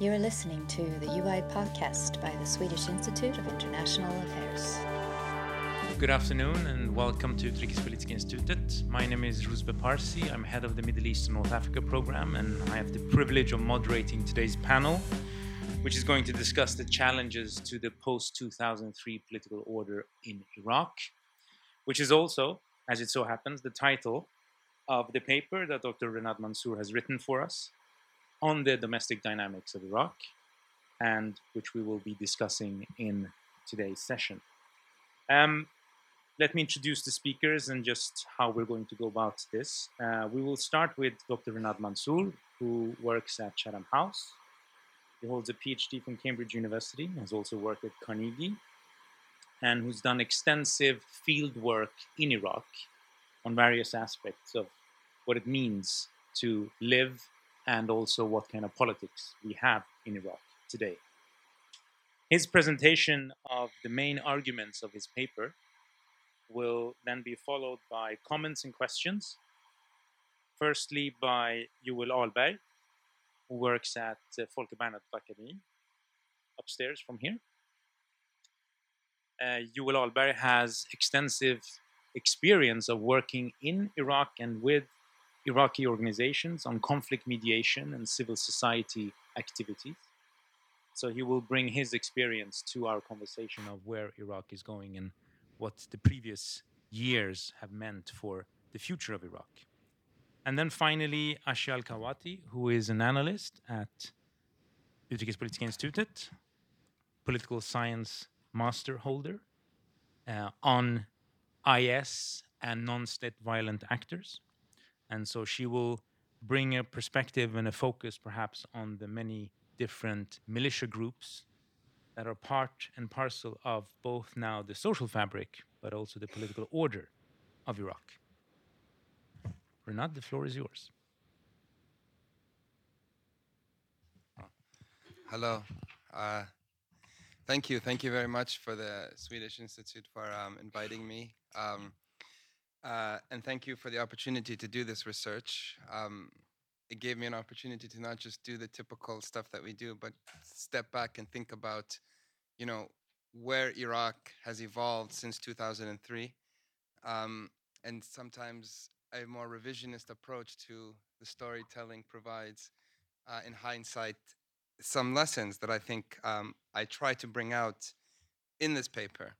You are listening to the UI podcast by the Swedish Institute of International Affairs. Good afternoon and welcome to Utrikespolitiska Institutet. My name is Rouzbeh Parsi. I'm head of the Middle East and North Africa program, and I have the privilege of moderating today's panel, which is going to discuss the challenges to the post 2003 political order in Iraq, which is also, as it so happens, the title of the paper that Dr. Renad Mansour has written for us on the domestic dynamics of Iraq, and which we will be discussing in today's session. Um, let me introduce the speakers and just how we're going to go about this. Uh, we will start with Dr. Renad Mansour, who works at Chatham House. He holds a PhD from Cambridge University, has also worked at Carnegie, and who's done extensive field work in Iraq on various aspects of what it means to live and also what kind of politics we have in Iraq today. His presentation of the main arguments of his paper will then be followed by comments and questions. Firstly, by Joel Ahlberg, who works at uh, Folke Bernadotte upstairs from here. Uh, Joel Ahlberg has extensive experience of working in Iraq and with Iraqi organizations on conflict mediation and civil society activities. So he will bring his experience to our conversation of where Iraq is going and what the previous years have meant for the future of Iraq. And then finally, Ashia Al-Kahwati, who is an analyst at Utrikespolitiska Institutet, political science master holder uh, on IS and non-state violent actors. And so she will bring a perspective and a focus perhaps on the many different militia groups that are part and parcel of both now the social fabric but also the political order of Iraq. Renad, the floor is yours. Hello. Uh, thank you. Thank you very much for the Swedish Institute for um, inviting me. Um, uh, and thank you for the opportunity to do this research. Um, it gave me an opportunity to not just do the typical stuff that we do, but step back and think about, you know, where Iraq has evolved since 2003. Um, and sometimes a more revisionist approach to the storytelling provides, uh, in hindsight, some lessons that I think um, I try to bring out in this paper.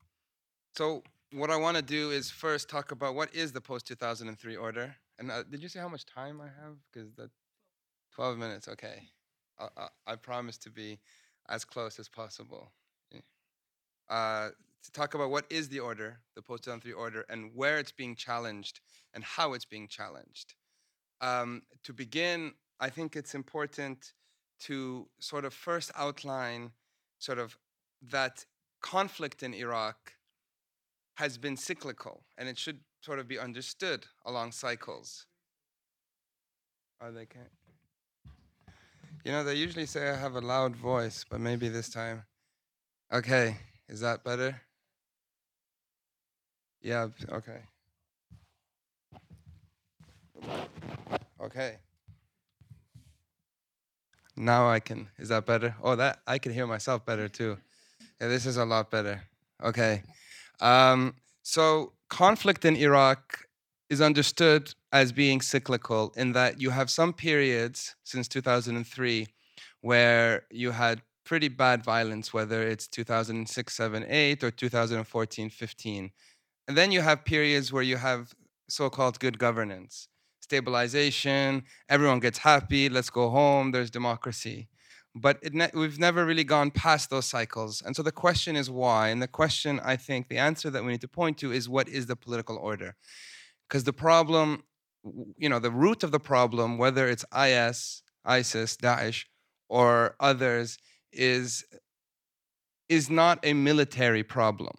So, what I want to do is first talk about what is the post 2003 order. And uh, did you say how much time I have? Because that 12 minutes. Okay, I, I, I, promise to be as close as possible. Uh, to talk about what is the order, the post 2003 order, and where it's being challenged and how it's being challenged. Um, to begin, I think it's important to sort of first outline sort of that conflict in Iraq has been cyclical and it should sort of be understood along cycles. Are they can You know, they usually say I have a loud voice, but maybe this time. Okay, is that better? Yeah, okay. Okay. Now I can. Is that better? Oh, that I can hear myself better too. Yeah, this is a lot better. Okay. Um, so, conflict in Iraq is understood as being cyclical in that you have some periods since 2003 where you had pretty bad violence, whether it's 2006, 7, 8 or 2014, 15. And then you have periods where you have so called good governance, stabilization, everyone gets happy, let's go home, there's democracy but ne- we've never really gone past those cycles. And so the question is why? And the question, I think, the answer that we need to point to is what is the political order? Because the problem, you know, the root of the problem, whether it's IS, ISIS, Daesh, or others, is is not a military problem.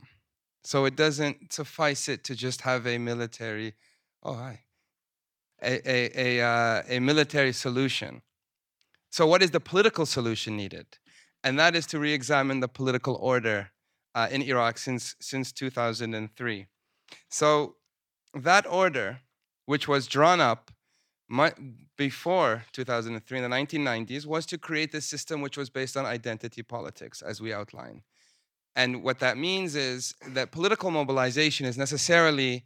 So it doesn't suffice it to just have a military, oh hi, a a a, uh, a military solution so, what is the political solution needed? And that is to re examine the political order uh, in Iraq since, since 2003. So, that order, which was drawn up before 2003 in the 1990s was to create this system which was based on identity politics, as we outline. And what that means is that political mobilization is necessarily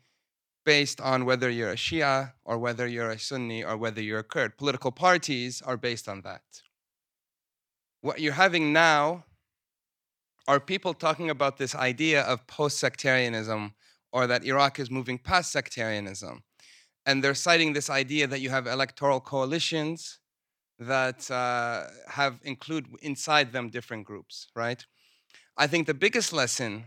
based on whether you're a Shia or whether you're a Sunni or whether you're a Kurd. Political parties are based on that. What you're having now are people talking about this idea of post sectarianism or that Iraq is moving past sectarianism. And they're citing this idea that you have electoral coalitions that uh, have include inside them different groups, right? I think the biggest lesson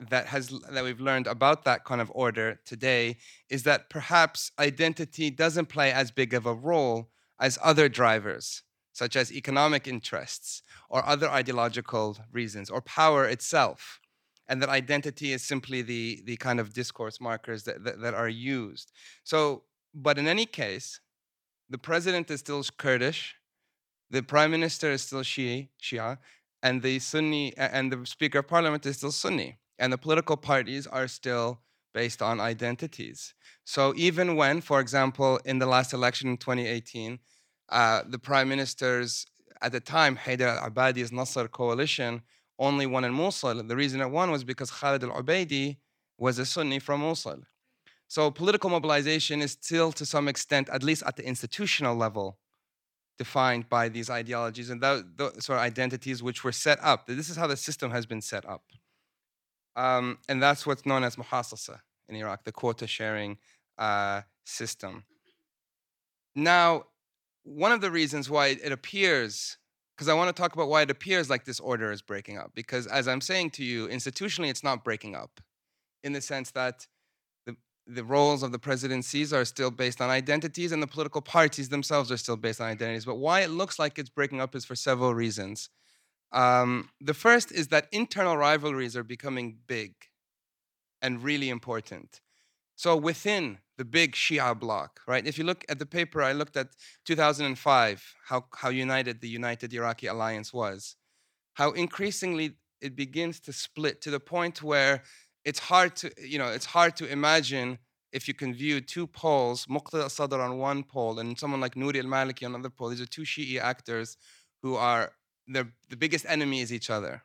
that has that we've learned about that kind of order today is that perhaps identity doesn't play as big of a role as other drivers such as economic interests or other ideological reasons or power itself and that identity is simply the, the kind of discourse markers that, that, that are used. So but in any case the president is still kurdish the prime minister is still Shia, Shia and the Sunni and the Speaker of Parliament is still Sunni, and the political parties are still based on identities. So even when, for example, in the last election in 2018, uh, the prime ministers at the time, Haider al-Abadi's Nasr coalition, only won in Mosul. The reason it won was because Khalid al-Ubaidi was a Sunni from Mosul. So political mobilization is still, to some extent, at least at the institutional level, defined by these ideologies and those sort of identities which were set up. This is how the system has been set up. Um, and that's what's known as muhassasa in Iraq, the quota sharing uh, system. Now, one of the reasons why it appears, because I want to talk about why it appears like this order is breaking up, because as I'm saying to you, institutionally, it's not breaking up in the sense that the roles of the presidencies are still based on identities and the political parties themselves are still based on identities. But why it looks like it's breaking up is for several reasons. Um, the first is that internal rivalries are becoming big and really important. So within the big Shia bloc, right? If you look at the paper, I looked at 2005, how, how united the United Iraqi Alliance was, how increasingly it begins to split to the point where it's hard to you know it's hard to imagine if you can view two poles, Muqtada Sadr on one pole and someone like Nouri al-Maliki on another pole. These are two Shi'i actors who are the biggest enemy is each other.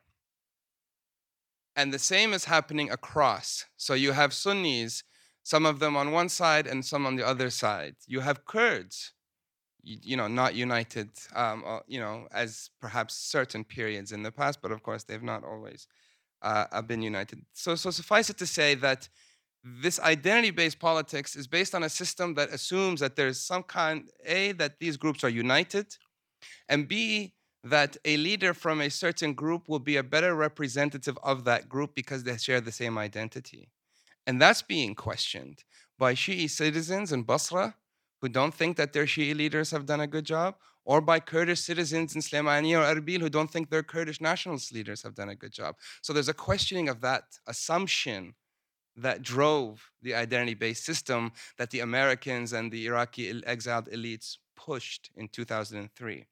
And the same is happening across. So you have Sunnis, some of them on one side and some on the other side. You have Kurds, you, you know, not united, um, uh, you know, as perhaps certain periods in the past, but of course they've not always uh, have been united. So, so suffice it to say that this identity-based politics is based on a system that assumes that there's some kind a that these groups are united, and b that a leader from a certain group will be a better representative of that group because they share the same identity. And that's being questioned by Shi'i citizens in Basra who don't think that their Shi'i leaders have done a good job, or by Kurdish citizens in Slemania or Erbil who don't think their Kurdish nationalist leaders have done a good job. So there's a questioning of that assumption that drove the identity based system that the Americans and the Iraqi exiled elites pushed in 2003.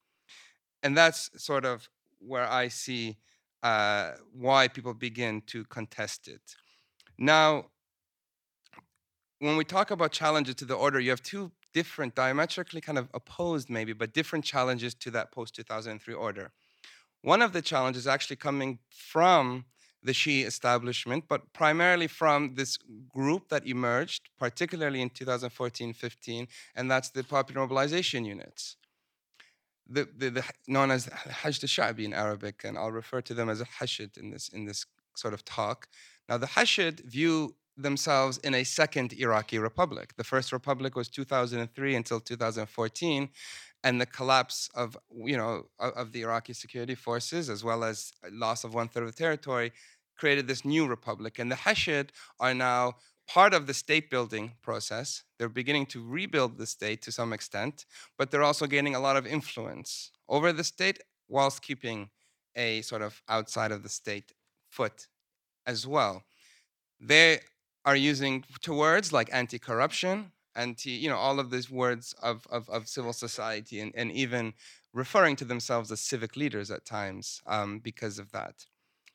And that's sort of where I see uh, why people begin to contest it. Now, when we talk about challenges to the order, you have two different, diametrically kind of opposed maybe, but different challenges to that post 2003 order. One of the challenges actually coming from the Shi'i establishment, but primarily from this group that emerged, particularly in 2014 15, and that's the popular mobilization units. The, the, the known as Hashd al-Sha'bi in Arabic, and I'll refer to them as a Hashd in this, in this sort of talk. Now, the Hashd view themselves in a second Iraqi republic. The first republic was 2003 until 2014, and the collapse of you know of the Iraqi security forces, as well as loss of one third of the territory, created this new republic. And the Hashid are now part of the state building process. They're beginning to rebuild the state to some extent, but they're also gaining a lot of influence over the state whilst keeping a sort of outside of the state foot as well. They are using words like anti-corruption, anti, you know, all of these words of, of, of civil society and, and even referring to themselves as civic leaders at times um, because of that.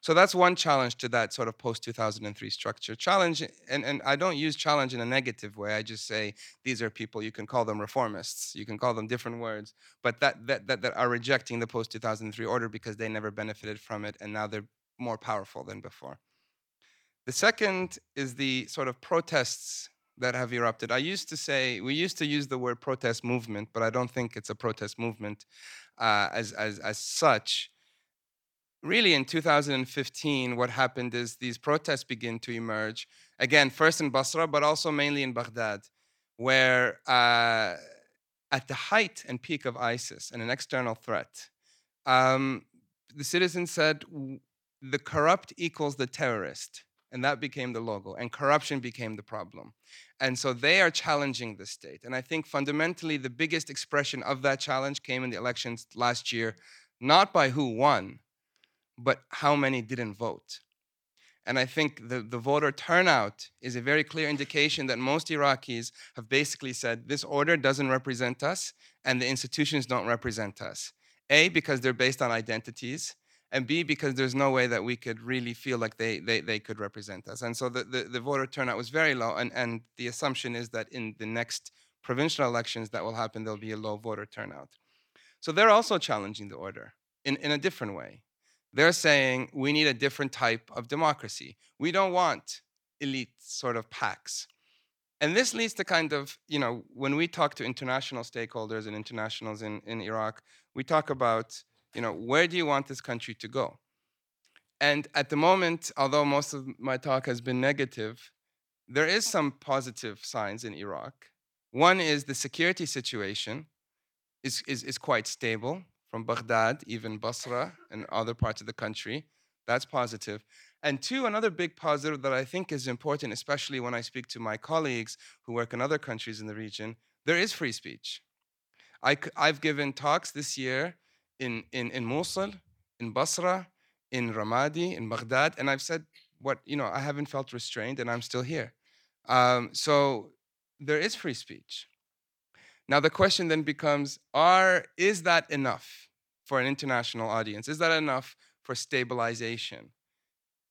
So that's one challenge to that sort of post 2003 structure. Challenge, and, and I don't use challenge in a negative way. I just say these are people, you can call them reformists, you can call them different words, but that, that, that, that are rejecting the post 2003 order because they never benefited from it and now they're more powerful than before. The second is the sort of protests that have erupted. I used to say, we used to use the word protest movement, but I don't think it's a protest movement uh, as, as, as such really in 2015, what happened is these protests begin to emerge. Again, first in Basra, but also mainly in Baghdad, where uh, at the height and peak of ISIS and an external threat, um, the citizens said the corrupt equals the terrorist. And that became the logo, and corruption became the problem. And so they are challenging the state. And I think fundamentally, the biggest expression of that challenge came in the elections last year, not by who won, but how many didn't vote. And I think the, the voter turnout is a very clear indication that most Iraqis have basically said this order doesn't represent us and the institutions don't represent us. A, because they're based on identities, and B, because there's no way that we could really feel like they, they, they could represent us. And so the, the, the voter turnout was very low, and, and the assumption is that in the next provincial elections that will happen, there'll be a low voter turnout. So they're also challenging the order in, in a different way. They're saying we need a different type of democracy. We don't want elite sort of packs. And this leads to kind of, you know, when we talk to international stakeholders and internationals in, in Iraq, we talk about, you know, where do you want this country to go? And at the moment, although most of my talk has been negative, there is some positive signs in Iraq. One is the security situation is, is, is quite stable from Baghdad, even Basra, and other parts of the country. That's positive. And two, another big positive that I think is important, especially when I speak to my colleagues who work in other countries in the region, there is free speech. I, have given talks this year in, in, in Mosul, in Basra, in Ramadi, in Baghdad, and I've said what, you know, I haven't felt restrained and I'm still here. Um, so there is free speech. Now the question then becomes are is that enough for an international audience? Is that enough for stabilization?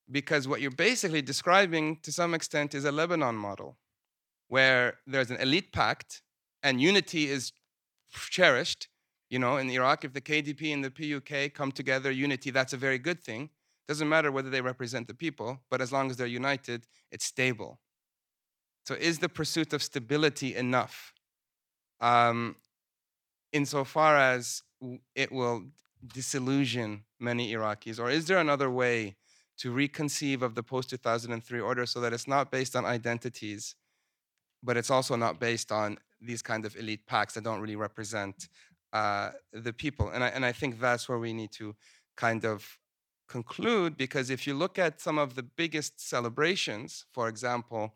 Because what you're basically describing to some extent is a Lebanon model where there's an elite pact and unity is cherished. You know, in Iraq, if the KDP and the PUK come together, unity, that's a very good thing. Doesn't matter whether they represent the people, but as long as they're united, it's stable. So, is the pursuit of stability enough? Um, insofar as it will disillusion many Iraqis? Or is there another way to reconceive of the post 2003 order so that it's not based on identities, but it's also not based on these kind of elite packs that don't really represent uh, the people? And I, and I think that's where we need to kind of conclude because if you look at some of the biggest celebrations, for example,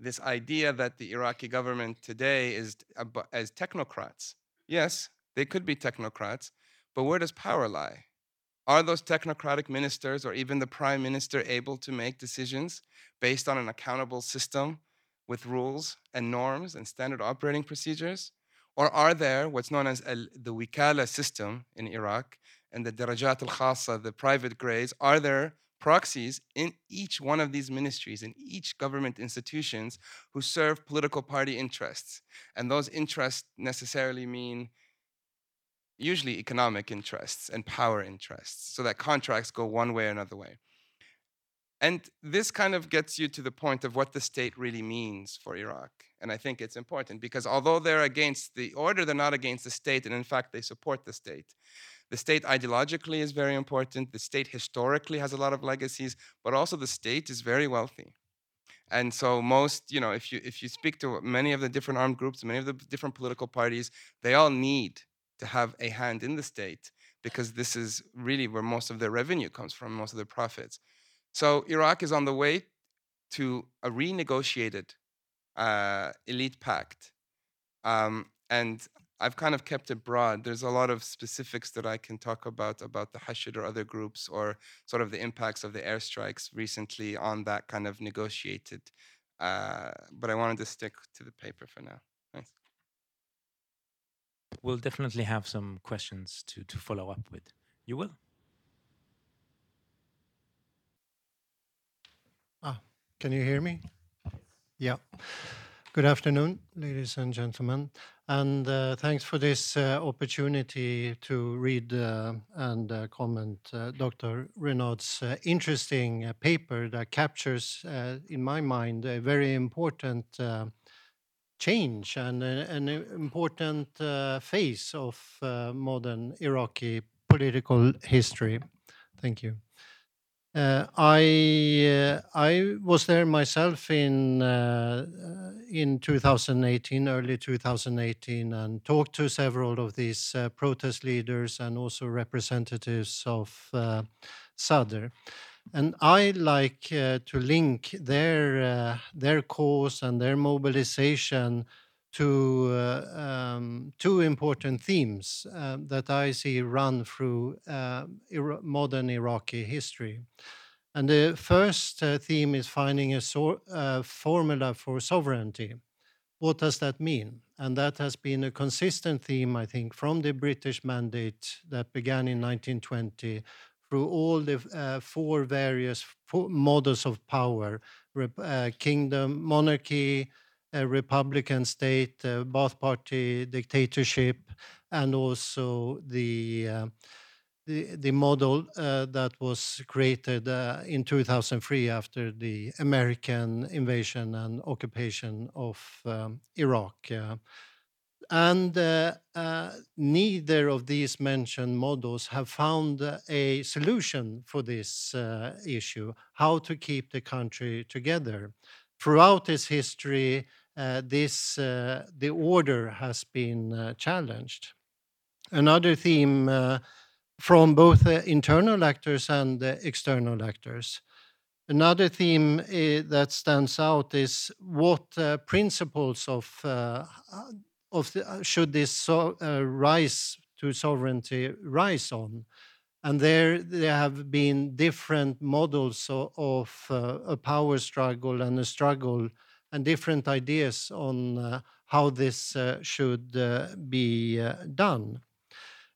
this idea that the Iraqi government today is as technocrats. Yes, they could be technocrats, but where does power lie? Are those technocratic ministers or even the prime minister able to make decisions based on an accountable system with rules and norms and standard operating procedures? Or are there what's known as the wikala system in Iraq and the darajat al khasa, the private grades? Are there proxies in each one of these ministries, in each government institutions who serve political party interests. And those interests necessarily mean usually economic interests and power interests, so that contracts go one way or another way. And this kind of gets you to the point of what the state really means for Iraq. And I think it's important because although they're against the order, they're not against the state. And in fact, they support the state. The state ideologically is very important. The state historically has a lot of legacies, but also the state is very wealthy. And so most, you know, if you if you speak to many of the different armed groups, many of the different political parties, they all need to have a hand in the state because this is really where most of their revenue comes from, most of their profits. So Iraq is on the way to a renegotiated uh, elite pact. Um, and I've kind of kept it broad. There's a lot of specifics that I can talk about about the Hashid or other groups, or sort of the impacts of the airstrikes recently on that kind of negotiated. Uh, but I wanted to stick to the paper for now. Thanks. We'll definitely have some questions to to follow up with. You will. Can you hear me? Yeah. Good afternoon, ladies and gentlemen, and uh, thanks for this uh, opportunity to read uh, and uh, comment uh, Dr. Renad's uh, interesting paper that captures, in my mind, a very important change and an important phase of modern Iraqi political history. Thank you. Uh, I uh, I was there myself in uh, in 2018, early 2018, and talked to several of these uh, protest leaders and also representatives of uh, Sadr. And I like uh, to link their their cause and their mobilization to uh, um, two important themes uh, that I see run through uh, modern Iraqi history. And the first uh, theme is finding a so uh, formula for sovereignty. What does that mean? And that has been a consistent theme, I think, from the British mandate that began in 1920 through all the uh, four various models of power kingdom, monarchy, a Republican state, a Ba'ath Party dictatorship, and also the uh, the, the model uh, that was created uh, in 2003 after the American invasion and occupation of um, Iraq. Uh, and uh, uh, neither of these mentioned models have found a solution for this issue, how to keep the country together. Throughout its history, uh, Uh, this uh, the order has been uh, challenged. Another theme uh, from both uh, internal actors and external actors. Another theme that stands out is what principles of of the, should this so, rise to sovereignty rise on? and there there have been different models of, of uh, a power struggle and a struggle and different ideas on uh, how this uh, should uh, be done.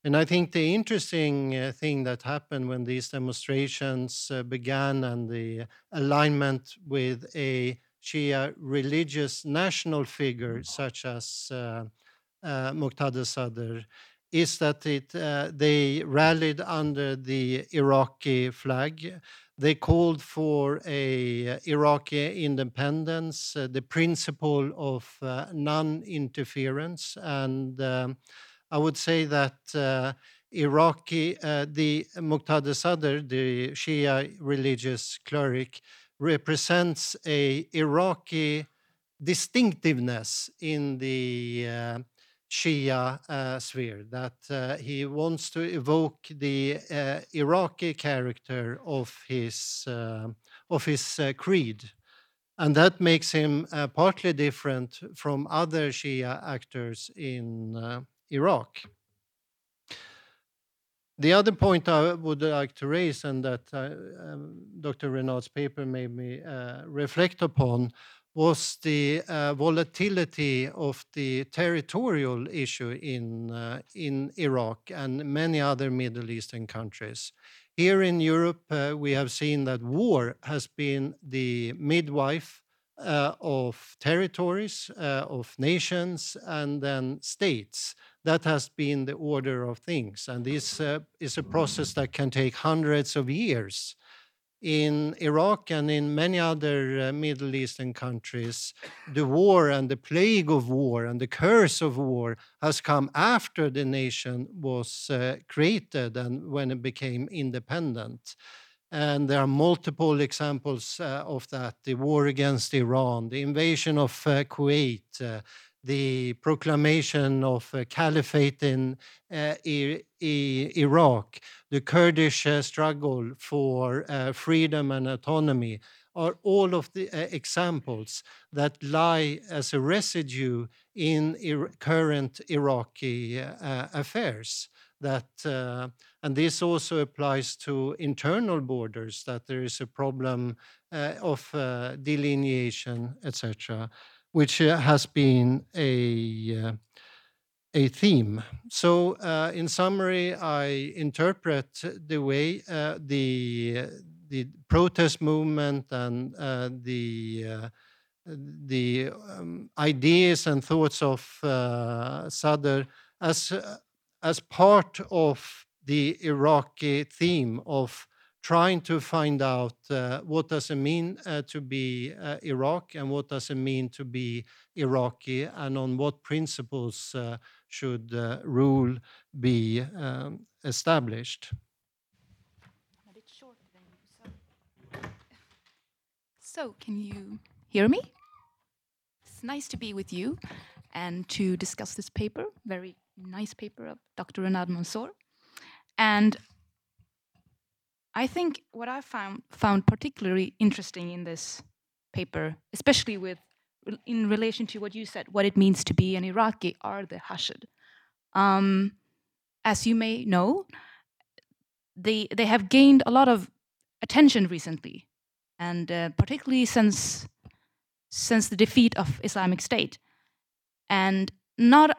And I think the interesting uh, thing that happened when these demonstrations uh, began and the alignment with a Shia religious national figure such as uh, Muqtada Sadr is that it, they rallied under the Iraqi flag they called for a uh, Iraqi independence, uh, the principle of uh, non-interference, and um, I would say that Iraqi, uh, the Muqtada Sadr, the Shia religious cleric, represents a Iraqi distinctiveness in the uh, Shia uh, sphere, that uh, he wants to evoke the uh, Iraqi character of his, uh, of his uh, creed. And that makes him uh, partly different from other Shia actors in Iraq. The other point I would like to raise, and that um, Dr. Renad's paper made me reflect upon, was the uh, volatility of the territorial issue in, uh, in Iraq and many other Middle Eastern countries. Here in Europe, uh, we have seen that war has been the midwife uh, of territories, uh, of nations, and then states. That has been the order of things. And this uh, is a process that can take hundreds of years in Iraq and in many other uh, Middle Eastern countries, the war and the plague of war and the curse of war has come after the nation was uh, created and when it became independent. And there are multiple examples uh, of that the war against Iran, the invasion of uh, Kuwait, uh, the proclamation of a caliphate in uh, Iraq, the Kurdish uh, struggle for uh, freedom and autonomy, are all of the examples that lie as a residue in Ir current Iraqi affairs. That and this also applies to internal borders. That there is a problem of delineation, etc which uh, has been a uh, a theme. So, uh, in summary, I interpret the way uh, the the protest movement and uh, the uh, the um, ideas and thoughts of uh, Sadr as as part of the Iraqi theme of trying to find out uh, what does it mean uh, to be uh, Iraq and what does it mean to be Iraqi and on what principles uh, should uh, rule be um, established. So, can you hear me? It's nice to be with you and to discuss this paper, very nice paper of Dr. Renad Mansour. And I think what I found found particularly interesting in this paper, especially with in relation to what you said, what it means to be an Iraqi, are the Hashid. Um, as you may know, they they have gained a lot of attention recently, and uh, particularly since since the defeat of Islamic State, and not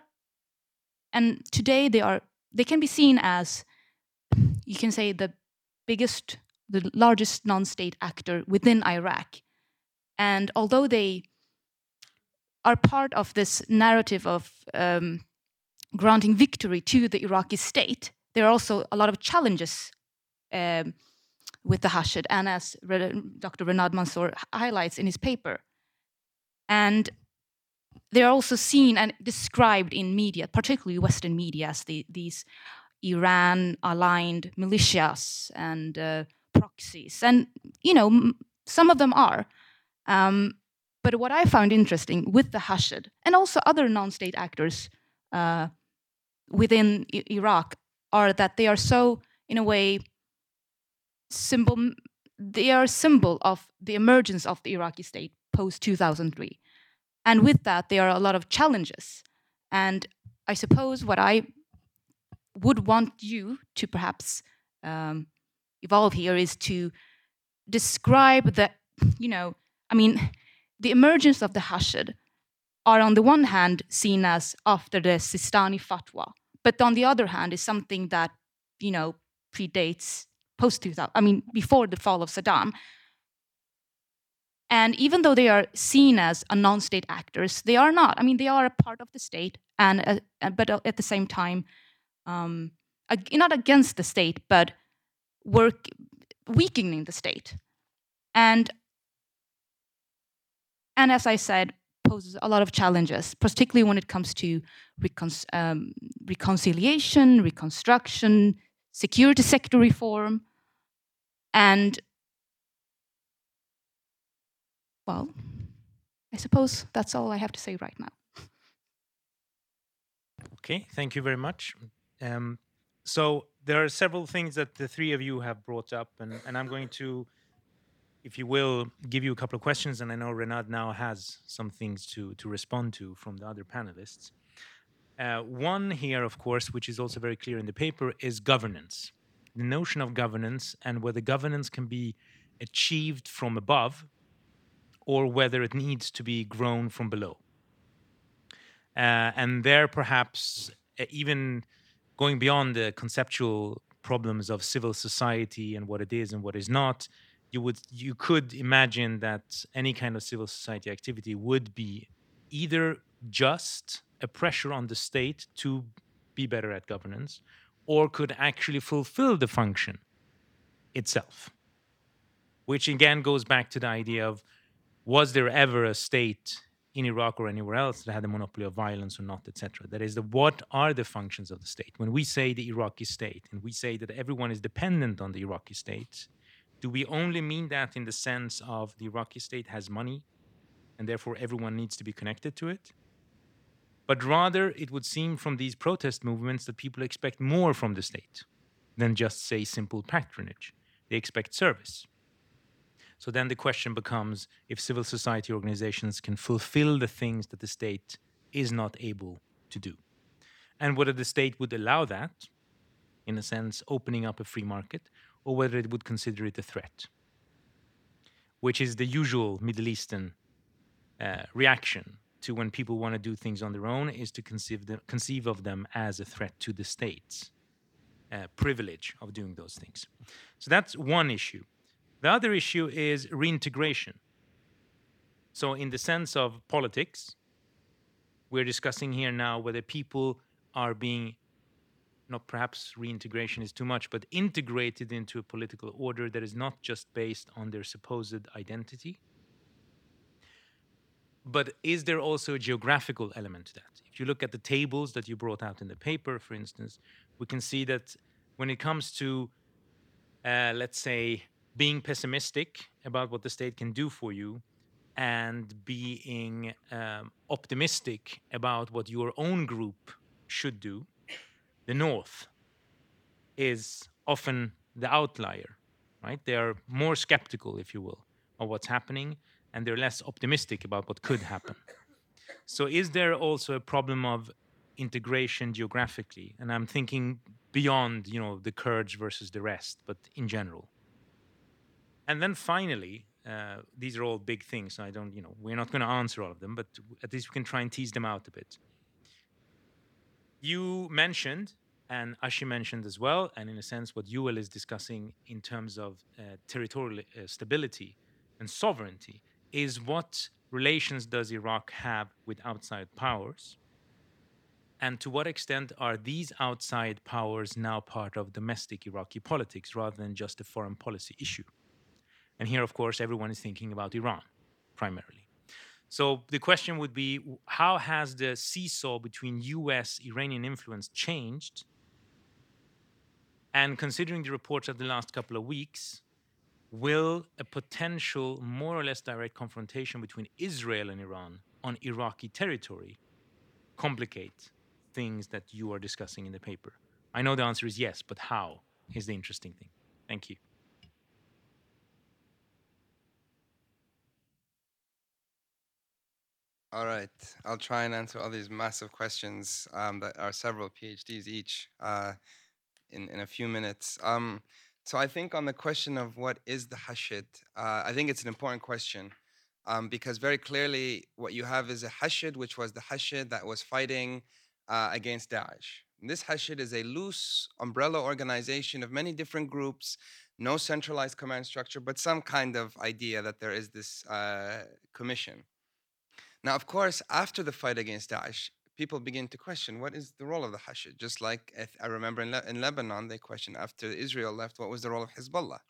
and today they are they can be seen as you can say the biggest, the largest non state actor within Iraq. And although they are part of this narrative of um, granting victory to the Iraqi state, there are also a lot of challenges um, with the Hashid, and as Dr. Renad Mansour highlights in his paper. And they are also seen and described in media, particularly Western media, as the, these Iran aligned militias and uh, proxies. And, you know, m- some of them are. Um, but what I found interesting with the Hashid and also other non state actors uh, within I- Iraq are that they are so, in a way, symbol. They are a symbol of the emergence of the Iraqi state post 2003. And with that, there are a lot of challenges. And I suppose what I would want you to perhaps um, evolve here is to describe the, you know, I mean, the emergence of the Hashid are on the one hand seen as after the Sistani fatwa, but on the other hand is something that, you know, predates post 2000, I mean, before the fall of Saddam. And even though they are seen as a non-state actors, they are not. I mean, they are a part of the state, and uh, but at the same time, um, not against the state, but work weakening the state. And and as I said, poses a lot of challenges, particularly when it comes to recon um, reconciliation, reconstruction, security sector reform, and well, I suppose that's all I have to say right now. Okay, thank you very much. Um, so there are several things that the three of you have brought up, and, and I'm going to, if you will, give you a couple of questions, and I know Renad now has some things to to respond to from the other panelists. Uh, one here, of course, which is also very clear in the paper, is governance. The notion of governance and whether governance can be achieved from above or whether it needs to be grown from below. Uh, and there, perhaps, even going beyond the conceptual problems of civil society and what it is and what is not, you would you could imagine that any kind of civil society activity would be either just a pressure on the state to be better at governance, or could actually fulfill the function itself. Which again goes back to the idea of was there ever a state in Iraq or anywhere else that had a monopoly of violence or not, etc. That is, the, what are the functions of the state? When we say the Iraqi state and we say that everyone is dependent on the Iraqi state, do we only mean that in the sense of the Iraqi state has money and therefore everyone needs to be connected to it? But rather, it would seem from these protest movements that people expect more from the state than just, say, simple patronage. They expect service. So then the question becomes if civil society organizations can fulfill the things that the state is not able to do. And whether the state would allow that, in a sense, opening up a free market, or whether it would consider it a threat, which is the usual Middle Eastern uh, reaction to when people want to do things on their own, is to conceive, them, conceive of them as a threat to the state's uh, privilege of doing those things. So that's one issue. The other issue is reintegration. So, in the sense of politics, we're discussing here now whether people are being not perhaps reintegration is too much, but integrated into a political order that is not just based on their supposed identity. But is there also a geographical element to that? If you look at the tables that you brought out in the paper, for instance, we can see that when it comes to, uh, let's say, being pessimistic about what the state can do for you and being um, optimistic about what your own group should do, the North is often the outlier, right? They are more skeptical, if you will, of what's happening, and they're less optimistic about what could happen. So, is there also a problem of integration geographically? And I'm thinking beyond, you know, the Kurds versus the rest, but in general. And then finally, uh, these are all big things. I don't, you know, we're not going to answer all of them, but at least we can try and tease them out a bit you mentioned, and Ashi mentioned as well, and in a sense, what Joel is discussing in terms of uh, territorial uh, stability and sovereignty is what relations does Iraq have with outside powers? And to what extent are these outside powers now part of domestic Iraqi politics rather than just a foreign policy issue? And here, of course, everyone is thinking about Iran primarily. So the question would be how has the seesaw between US Iranian influence changed? And considering the reports of the last couple of weeks, will a potential more or less direct confrontation between Israel and Iran on Iraqi territory complicate things that you are discussing in the paper? I know the answer is yes, but how is the interesting thing. Thank you. All right, I'll try and answer all these massive questions um, that are several PhDs each uh, in in a few minutes. Um, so I think on the question of what is the Hashid, uh, I think it's an important question um, because very clearly what you have is a Hashid, which was the Hashid that was fighting uh, against Daesh. And this Hashid is a loose umbrella organization of many different groups, no centralized command structure, but some kind of idea that there is this uh, commission. Now, of course, after the fight against Daesh, people begin to question what is the role of the Hashid. Just like eh, I remember in, Le- in Lebanon, they questioned after Israel left, what was the role of Hezbollah?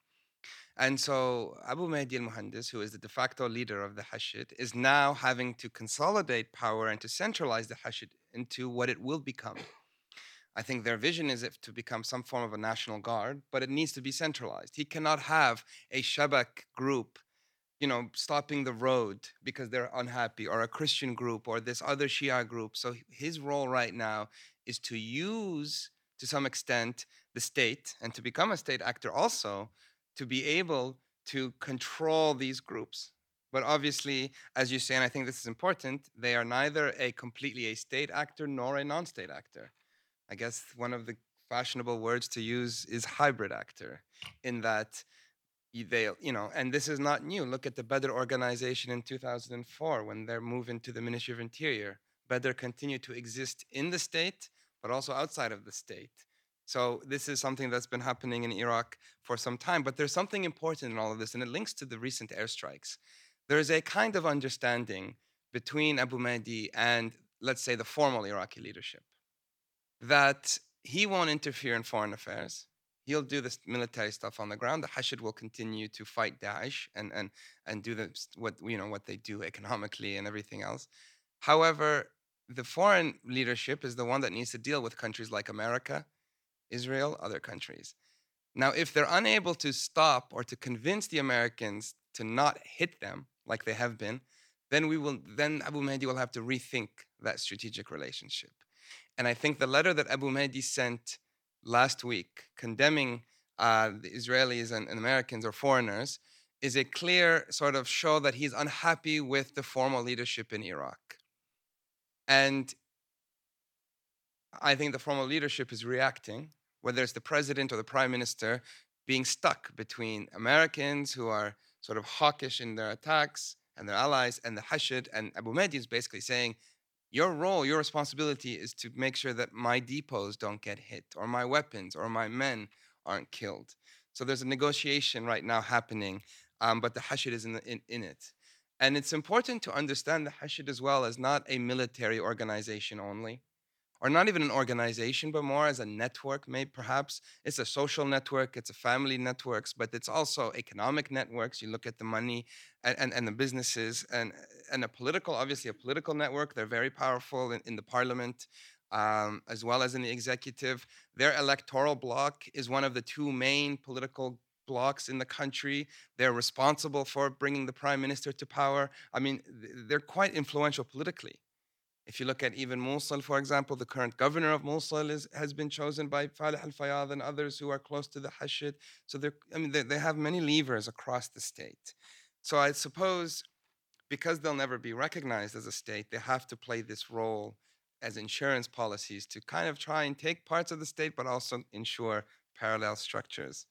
And so Abu Mahdi al Muhandis, who is the de facto leader of the Hashid, is now having to consolidate power and to centralize the Hashid into what it will become. I think their vision is to become some form of a national guard, but it needs to be centralized. He cannot have a Shabak group you know, stopping the road because they're unhappy, or a Christian group, or this other Shia group. So his role right now is to use, to some extent, the state and to become a state actor also to be able to control these groups. But obviously, as you say, and I think this is important, they are neither a completely a state actor nor a non-state actor. I guess one of the fashionable words to use is hybrid actor, in that they you know and this is not new. Look at the Badr organization in 2004 when they're moving to the ministry of interior. Badr continued to exist in the state but also outside of the state. So this is something that's been happening in iraq for some time but there's something important in all of this and it links to the recent airstrikes. There is a kind of understanding between abu mahdi and let's say the formal iraqi leadership that he won't interfere in foreign affairs he'll do this military stuff on the ground. The Hashid will continue to fight Daesh and and and do the what you know what they do economically and everything else. However, the foreign leadership is the one that needs to deal with countries like America, Israel, other countries. Now, if they're unable to stop or to convince the Americans to not hit them like they have been, then we will then Abu Mahdi will have to rethink that strategic relationship. And I think the letter that Abu Mahdi sent last week condemning uh, the Israelis and, and Americans or foreigners is a clear sort of show that he's unhappy with the formal leadership in Iraq. And I think the formal leadership is reacting, whether it's the president or the prime minister, being stuck between Americans who are sort of hawkish in their attacks and their allies and the Hashid. And Abu Mahdi is basically saying, your role, your responsibility is to make sure that my depots don't get hit, or my weapons, or my men aren't killed. So there's a negotiation right now happening, um, but the Hashid is in, the, in, in it. And it's important to understand the Hashid as well as not a military organization only, or not even an organization, but more as a network, maybe perhaps. It's a social network, it's a family networks, but it's also economic networks. You look at the money and, and, and the businesses and, and a political, obviously a political network. They're very powerful in, in the parliament. Um, as well as in the executive. Their electoral bloc is one of the two main political blocs in the country. They're responsible for bringing the prime minister to power. I mean, they're quite influential politically. If you look at even Mosul, for example, the current governor of Mosul is, has been chosen by Falih al Fayyad and others who are close to the Hashid. So they're, I mean, they, they have many levers across the state. So I suppose because they'll never be recognized as a state, they have to play this role as insurance policies to kind of try and take parts of the state, but also ensure parallel structures.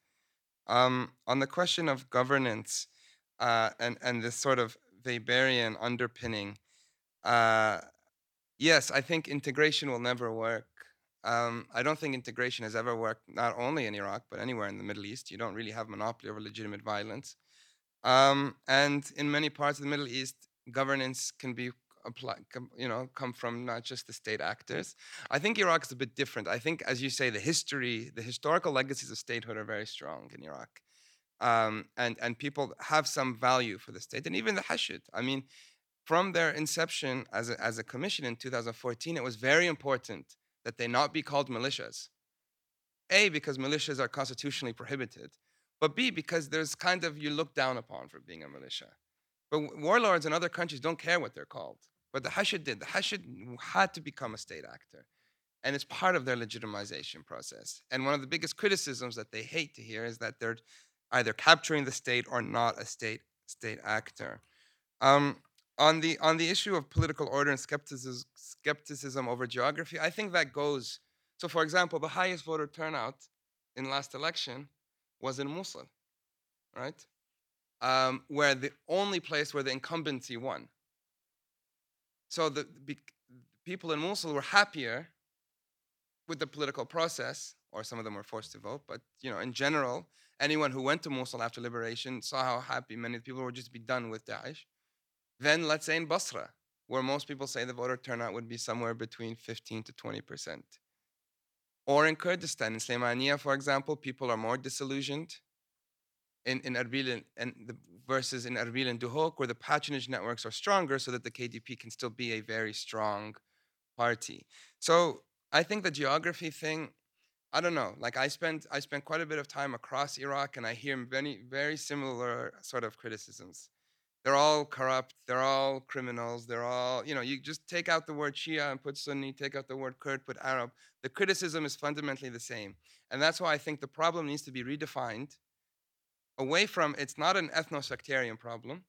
Um, on the question of governance uh, and, and this sort of Weberian underpinning, uh, yes, I think integration will never work. Um, I don't think integration has ever worked, not only in Iraq, but anywhere in the Middle East. You don't really have monopoly over legitimate violence. Um, and in many parts of the Middle East, governance can be come, you know, come from not just the state actors. I think Iraq is a bit different. I think, as you say, the history, the historical legacies of statehood are very strong in Iraq. Um, and, and people have some value for the state. And even the Hashid. I mean, from their inception as a, as a commission in 2014, it was very important that they not be called militias. A, because militias are constitutionally prohibited, but B, because there's kind of, you look down upon for being a militia. But warlords in other countries don't care what they're called. But the Hashid did. The Hashid had to become a state actor. And it's part of their legitimization process. And one of the biggest criticisms that they hate to hear is that they're either capturing the state or not a state state actor. Um, on the on the issue of political order and skepticism, skepticism over geography, I think that goes. So, for example, the highest voter turnout in last election was in Mosul, right? Um, where the only place where the incumbency won. So the, people in Mosul were happier with the political process, or some of them were forced to vote. But you know, in general, anyone who went to Mosul after liberation saw how happy many people were just be done with Daesh. Then let's say in Basra, where most people say the voter turnout would be somewhere between 15 to 20 percent. Or in Kurdistan, in Slemania, for example, people are more disillusioned in, in Erbil and, and the, versus in Erbil and Duhok, where the patronage networks are stronger so that the KDP can still be a very strong party. So I think the geography thing, I don't know. Like I spent I spent quite a bit of time across Iraq and I hear many very similar sort of criticisms. They're all corrupt, they're all criminals, they're all, you know, you just take out the word Shia and put Sunni, take out the word Kurd, put Arab. The criticism is fundamentally the same. And that's why I think the problem needs to be redefined away from it's not an ethno-sectarian problem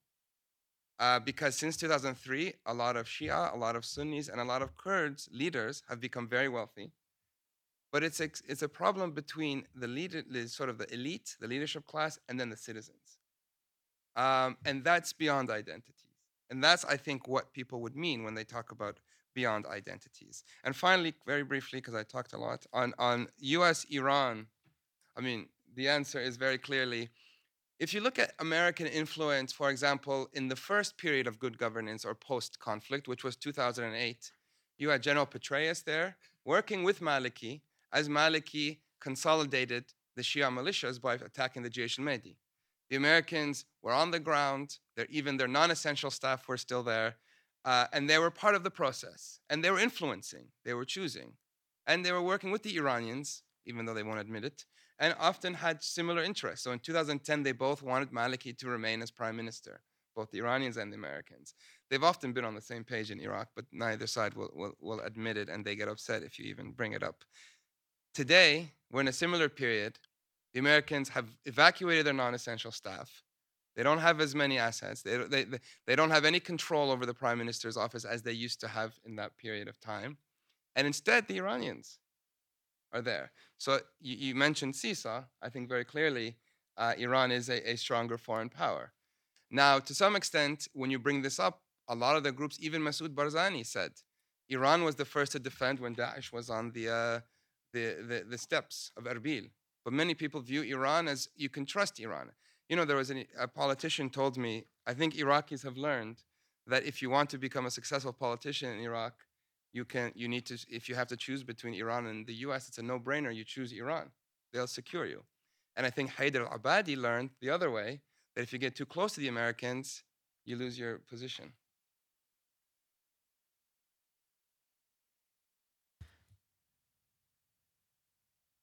uh, because since 2003 a lot of shia a lot of sunnis and a lot of kurds leaders have become very wealthy but it's a, it's a problem between the leader sort of the elite the leadership class and then the citizens um, and that's beyond identities and that's i think what people would mean when they talk about beyond identities and finally very briefly because i talked a lot on, on us iran i mean the answer is very clearly if you look at American influence, for example, in the first period of good governance or post conflict, which was 2008, you had General Petraeus there working with Maliki as Maliki consolidated the Shia militias by attacking the Jaish al-Mahdi. The Americans were on the ground, even their non essential staff were still there, uh, and they were part of the process. And they were influencing, they were choosing. And they were working with the Iranians, even though they won't admit it, and often had similar interests. So in 2010, they both wanted Maliki to remain as prime minister, both the Iranians and the Americans. They've often been on the same page in Iraq, but neither side will, will, will admit it, and they get upset if you even bring it up. Today, we're in a similar period. The Americans have evacuated their non essential staff. They don't have as many assets. They, they, they don't have any control over the prime minister's office as they used to have in that period of time. And instead, the Iranians are there. So you, you mentioned Seesaw. I think very clearly uh, Iran is a, a, stronger foreign power. Now, to some extent, when you bring this up, a lot of the groups, even Masoud Barzani said, Iran was the first to defend when Daesh was on the, uh, the, the, the, steps of Erbil. But many people view Iran as you can trust Iran. You know, there was an, a politician told me, I think Iraqis have learned that if you want to become a successful politician in Iraq, you can you need to if you have to choose between Iran and the US, it's a no-brainer. You choose Iran. They'll secure you. And I think Haider al-Abadi learned the other way that if you get too close to the Americans, you lose your position.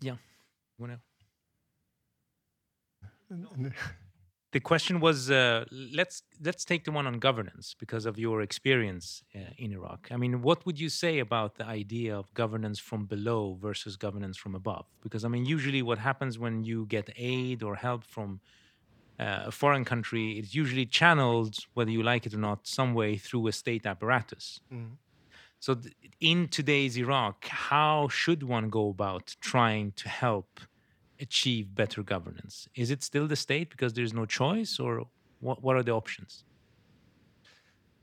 Yeah. Wanna... the question was uh, let's let's take the one on governance because of your experience uh, in Iraq. I mean, what would you say about the idea of governance from below versus governance from above? Because I mean, usually what happens when you get aid or help from uh, a foreign country, it's usually channeled, whether you like it or not, some way through a state apparatus. Mm. So, th- in today's Iraq, how should one go about trying to help achieve better governance? Is it still the state because there's no choice, or what, what are the options?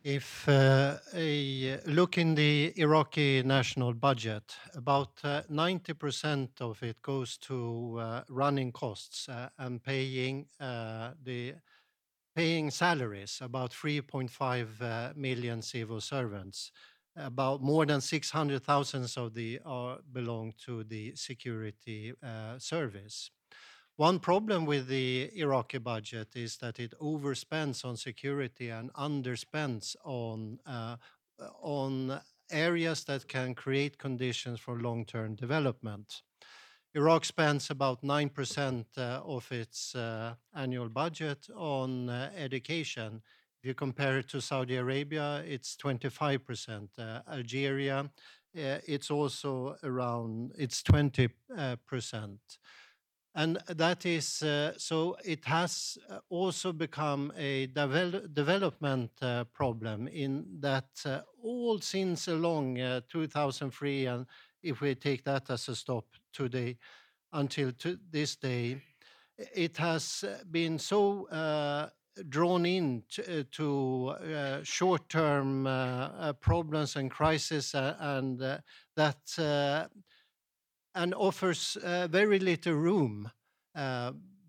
If uh, a look in the Iraqi national budget, about uh, 90% of it goes to uh, running costs uh, and paying uh, the paying salaries, about 3.5 uh, million civil servants about more than 600,000 of the are belong to the security uh, service. One problem with the Iraqi budget is that it overspends on security and underspends on uh, on areas that can create conditions for long-term development. Iraq spends about 9% uh, of its uh, annual budget on uh, education, if you compare it to Saudi Arabia, it's 25%. Uh, Algeria, uh, it's also around, it's 20%. And that is, uh, so it has uh, also become a devel development uh, problem in that uh, all since along 2003, and if we take that as a stop today, until to this day, it has been so drawn in to, uh, to uh, short-term uh, problems and crises and that and offers very little room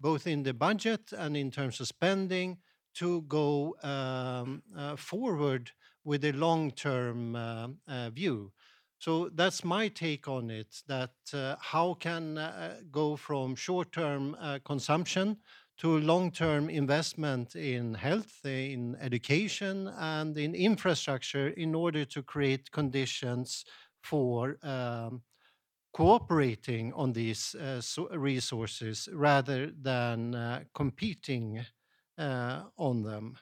both in the budget and in terms of spending to go um, forward with a long-term view. So that's my take on it. That uh, how can uh, go from short-term uh, consumption to long-term investment in health, in education, and in infrastructure in order to create conditions for um, cooperating on these uh, resources rather than uh, competing uh, on them.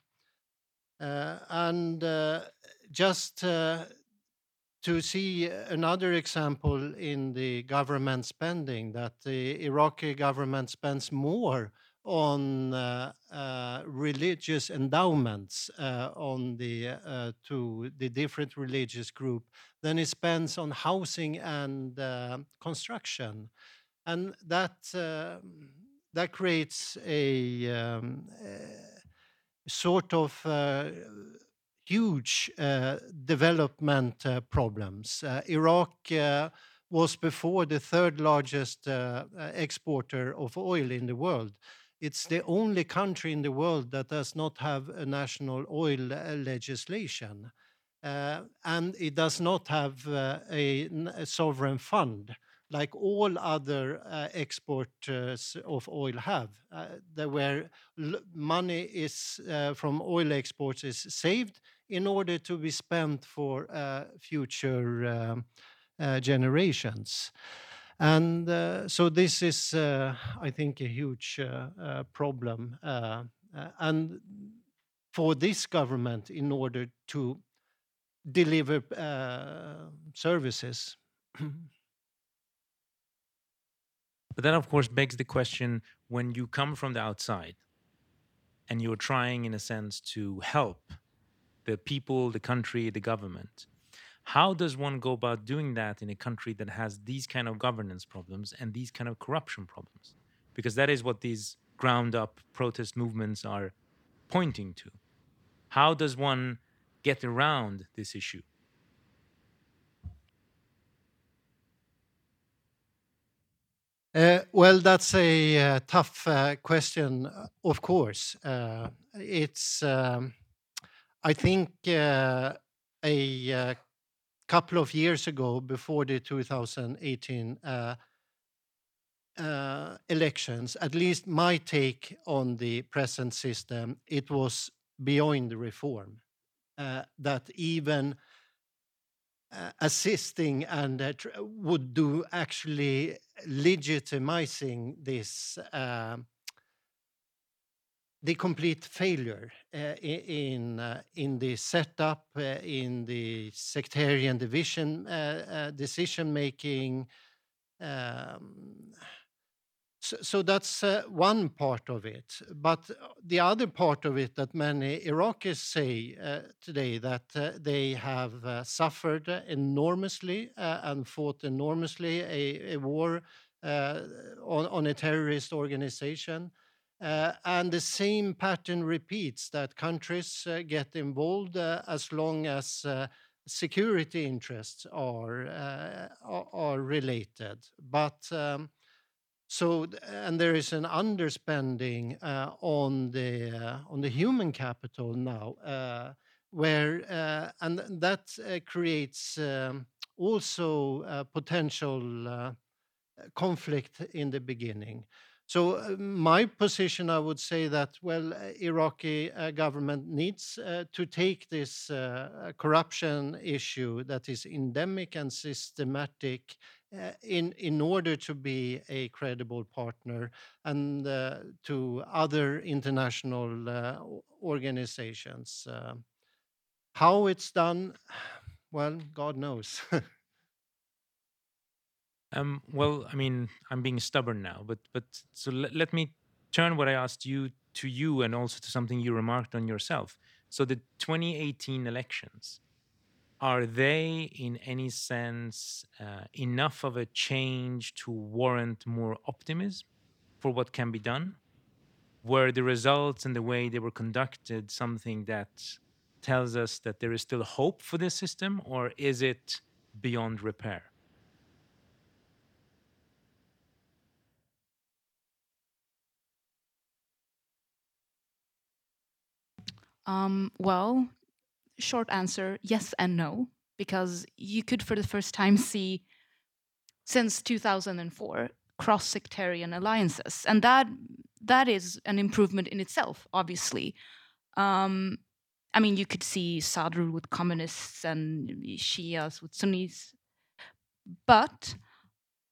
Uh, and uh, just uh, to see another example in the government spending, that the Iraqi government spends more on uh, uh, religious endowments uh, on the to the different religious group than it spends on housing and construction, and that that creates a, um, sort of huge uh, development uh, problems. Uh, Iraq was before the third largest exporter of oil in the world. It's the only country in the world that does not have a national oil uh, legislation. Uh, and it does not have uh, a, a, sovereign fund like all other uh, exporters of oil have, uh, where money is uh, from oil exports is saved in order to be spent for future um, generations. And uh, so this is, uh, I think, a huge uh, problem. and for this government, in order to deliver services. But that, of course, begs the question when you come from the outside and you're trying, in a sense, to help the people, the country, the government, how does one go about doing that in a country that has these kind of governance problems and these kind of corruption problems? Because that is what these ground up protest movements are pointing to. How does one get around this issue? Uh, well, that's a uh, tough uh, question, uh, of course. Uh, it's, um, I think, uh, a couple of years ago, before the 2018 elections, at least my take on the present system, it was beyond reform. that even uh, assisting and uh, would do actually legitimizing this uh, the complete failure uh, in uh, in the setup uh, in the sectarian division decision making um, so, so that's one part of it. But the other part of it that many Iraqis say today that they have suffered enormously and fought enormously a, a war on, on, a terrorist organization. And the same pattern repeats that countries get involved as long as security interests are, are, are related. But um, so, and there is an underspending uh, on the uh, on the human capital now, uh, where uh, and that uh, creates um, also potential uh, conflict in the beginning. So my position, I would say that well, Iraqi government needs to take this corruption issue that is endemic and systematic uh, in in order to be a credible partner and uh, to other international uh, organizations. Uh, how it's done, well, God knows. um, well, I mean, I'm being stubborn now, but but so let, let me turn what I asked you to you and also to something you remarked on yourself. So the 2018 elections are they in any sense uh, enough of a change to warrant more optimism for what can be done? Were the results and the way they were conducted something that tells us that there is still hope for this system, or is it beyond repair? Um, well, short answer yes and no, because you could for the first time see since 2004 cross sectarian alliances. And that that is an improvement in itself, obviously. Um, I mean, you could see Sadr with communists and Shias with Sunnis. But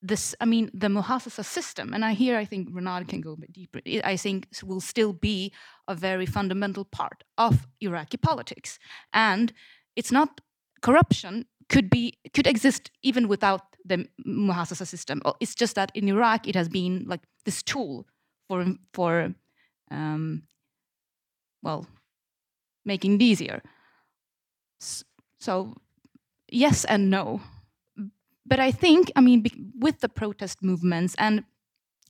this, I mean, the Muhassasa system, and I here I think Renad can go a bit deeper, I think will still be a very fundamental part of Iraqi politics. And it's not corruption could be could exist even without the Muhassasa system. It's just that in Iraq it has been like this tool for for um, well making it easier. So yes and no but I think, I mean, with the protest movements, and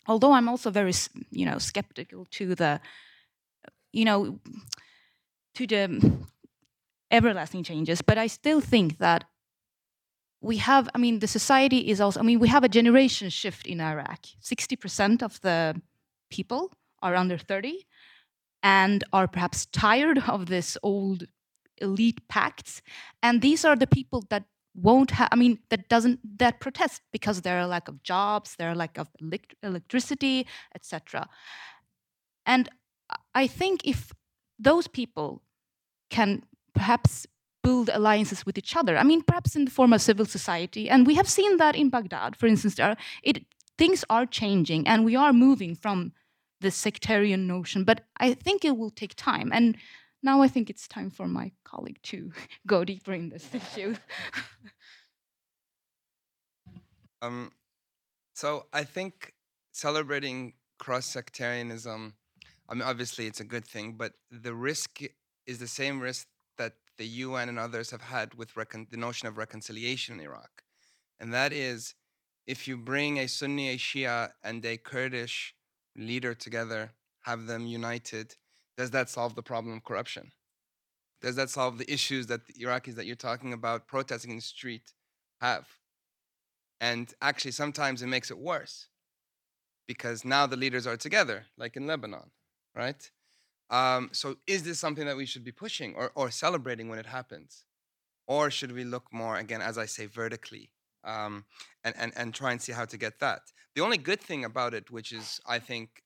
although I'm also very, you know, skeptical to the, you know, to the everlasting changes, but I still think that we have, I mean, the society is also, I mean, we have a generation shift in Iraq. 60% of the people are under 30 and are perhaps tired of this old elite pacts. And these are the people that won't have i mean that doesn't that protest because there are lack of jobs there are lack of elect- electricity etc and i think if those people can perhaps build alliances with each other i mean perhaps in the form of civil society and we have seen that in baghdad for instance are, it things are changing and we are moving from the sectarian notion but i think it will take time. And now I think it's time for my colleague to go deeper in this issue. um, so I think celebrating cross sectarianism, I mean, obviously it's a good thing, but the risk is the same risk that the UN and others have had with the notion of reconciliation in Iraq. And that is if you bring a Sunni, a Shia, and a Kurdish leader together, have them united, does that solve the problem of corruption? Does that solve the issues that the Iraqis that you're talking about protesting in the street have? And actually, sometimes it makes it worse because now the leaders are together, like in Lebanon, right? Um, so is this something that we should be pushing or, or celebrating when it happens? Or should we look more, again, as I say, vertically um, and, and, and try and see how to get that? The only good thing about it, which is, I think,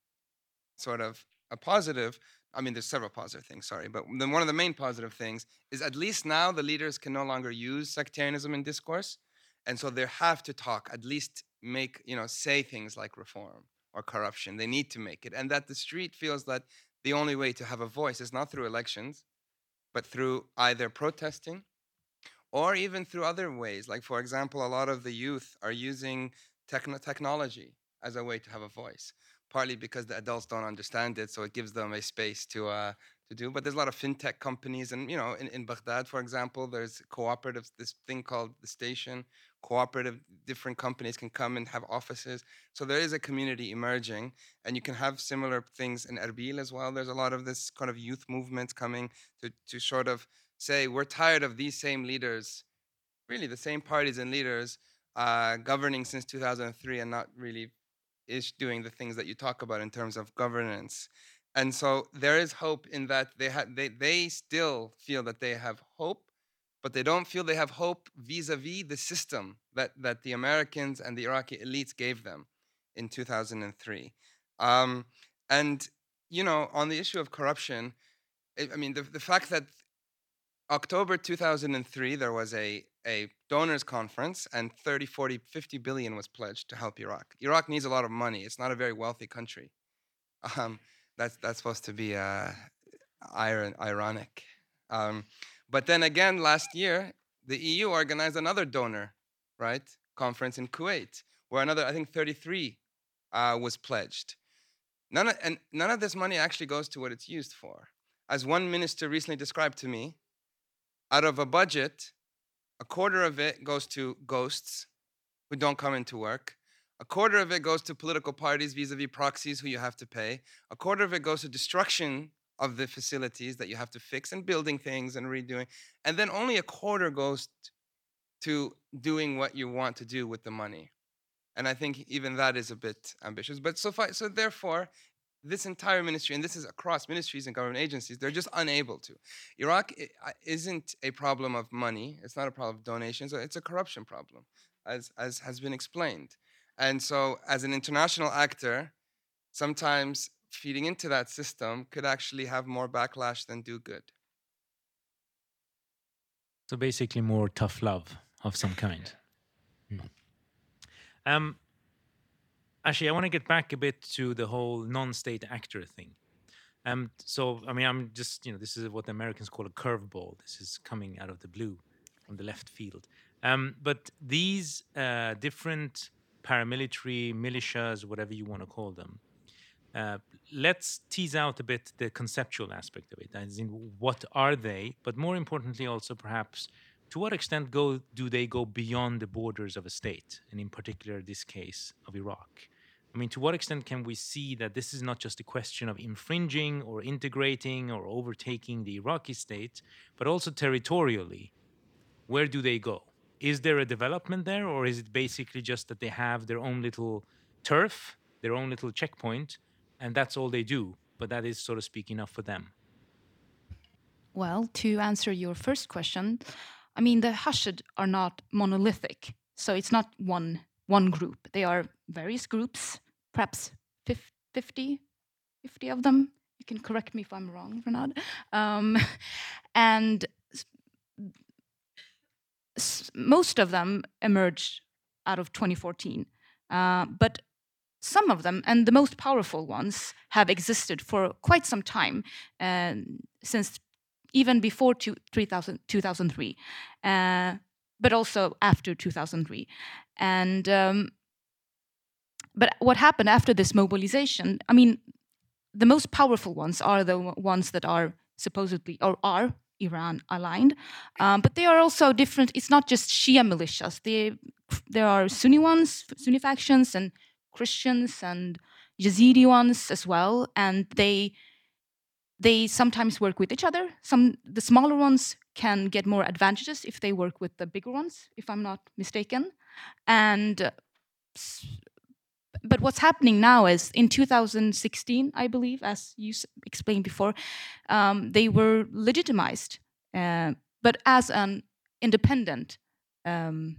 sort of a positive, I mean, there's several positive things, sorry, but then one of the main positive things is at least now the leaders can no longer use sectarianism in discourse. And so they have to talk, at least make, you know, say things like reform or corruption. They need to make it. And that the street feels that the only way to have a voice is not through elections, but through either protesting or even through other ways. Like, for example, a lot of the youth are using techno- technology as a way to have a voice, partly because the adults don't understand it, so it gives them a space to uh, to do. But there's a lot of fintech companies, and you know, in, in Baghdad, for example, there's cooperatives. This thing called the station, cooperative. Different companies can come and have offices. So there is a community emerging, and you can have similar things in Erbil as well. There's a lot of this kind of youth movement coming to to sort of say we're tired of these same leaders, really the same parties and leaders uh, governing since 2003 and not really is doing the things that you talk about in terms of governance. And so there is hope in that they they they still feel that they have hope, but they don't feel they have hope vis-a-vis the system that that the Americans and the Iraqi elites gave them in 2003. Um, and you know, on the issue of corruption, I mean, the, the fact that October 2003, there was a, a donors conference and 30, 40, 50 billion was pledged to help Iraq. Iraq needs a lot of money. It's not a very wealthy country. Um, that's, that's supposed to be uh, iron, ironic. Um, but then again, last year, the EU organized another donor, right, conference in Kuwait, where another, I think 33 uh, was pledged. None of, and none of this money actually goes to what it's used for. As one minister recently described to me, out of a budget, a quarter of it goes to ghosts who don't come into work. A quarter of it goes to political parties vis a vis proxies who you have to pay. A quarter of it goes to destruction of the facilities that you have to fix and building things and redoing. And then only a quarter goes to doing what you want to do with the money. And I think even that is a bit ambitious. But so, so therefore, this entire ministry, and this is across ministries and government agencies, they're just unable to. Iraq isn't a problem of money, it's not a problem of donations, it's a corruption problem, as, as has been explained. And so, as an international actor, sometimes feeding into that system could actually have more backlash than do good. So, basically, more tough love of some kind. Mm. Um, actually, I want to get back a bit to the whole non-state actor thing. Um, so, I mean, I'm just, you know, this is what the Americans call a curveball. This is coming out of the blue from the left field. Um, but these uh, different paramilitary militias, whatever you want to call them, uh, let's tease out a bit the conceptual aspect of it. As in, what are they? But more importantly, also perhaps to what extent go do they go beyond the borders of a state, and in particular, this case of Iraq? I mean, to what extent can we see that this is not just a question of infringing or integrating or overtaking the Iraqi state, but also territorially? Where do they go? Is there a development there, or is it basically just that they have their own little turf, their own little checkpoint, and that's all they do? But that is, so to speak, enough for them? Well, to answer your first question, I mean, the Hashid are not monolithic, so it's not one one group. They are various groups, perhaps 50, 50 of them. You can correct me if I'm wrong, Renad. Um, and most of them emerged out of 2014. Uh, but some of them, and the most powerful ones, have existed for quite some time, uh, since even before two, 3000, 2003, uh, but also after 2003. And um, but what happened after this mobilization? I mean, the most powerful ones are the ones that are supposedly or are Iran aligned, um, but they are also different. It's not just Shia militias. They, there are Sunni ones, Sunni factions, and Christians and Yazidi ones as well, and they they sometimes work with each other. Some the smaller ones can get more advantages if they work with the bigger ones, if I'm not mistaken. And but what's happening now is in 2016, I believe, as you explained before, um, they were legitimized, uh, but as an independent um,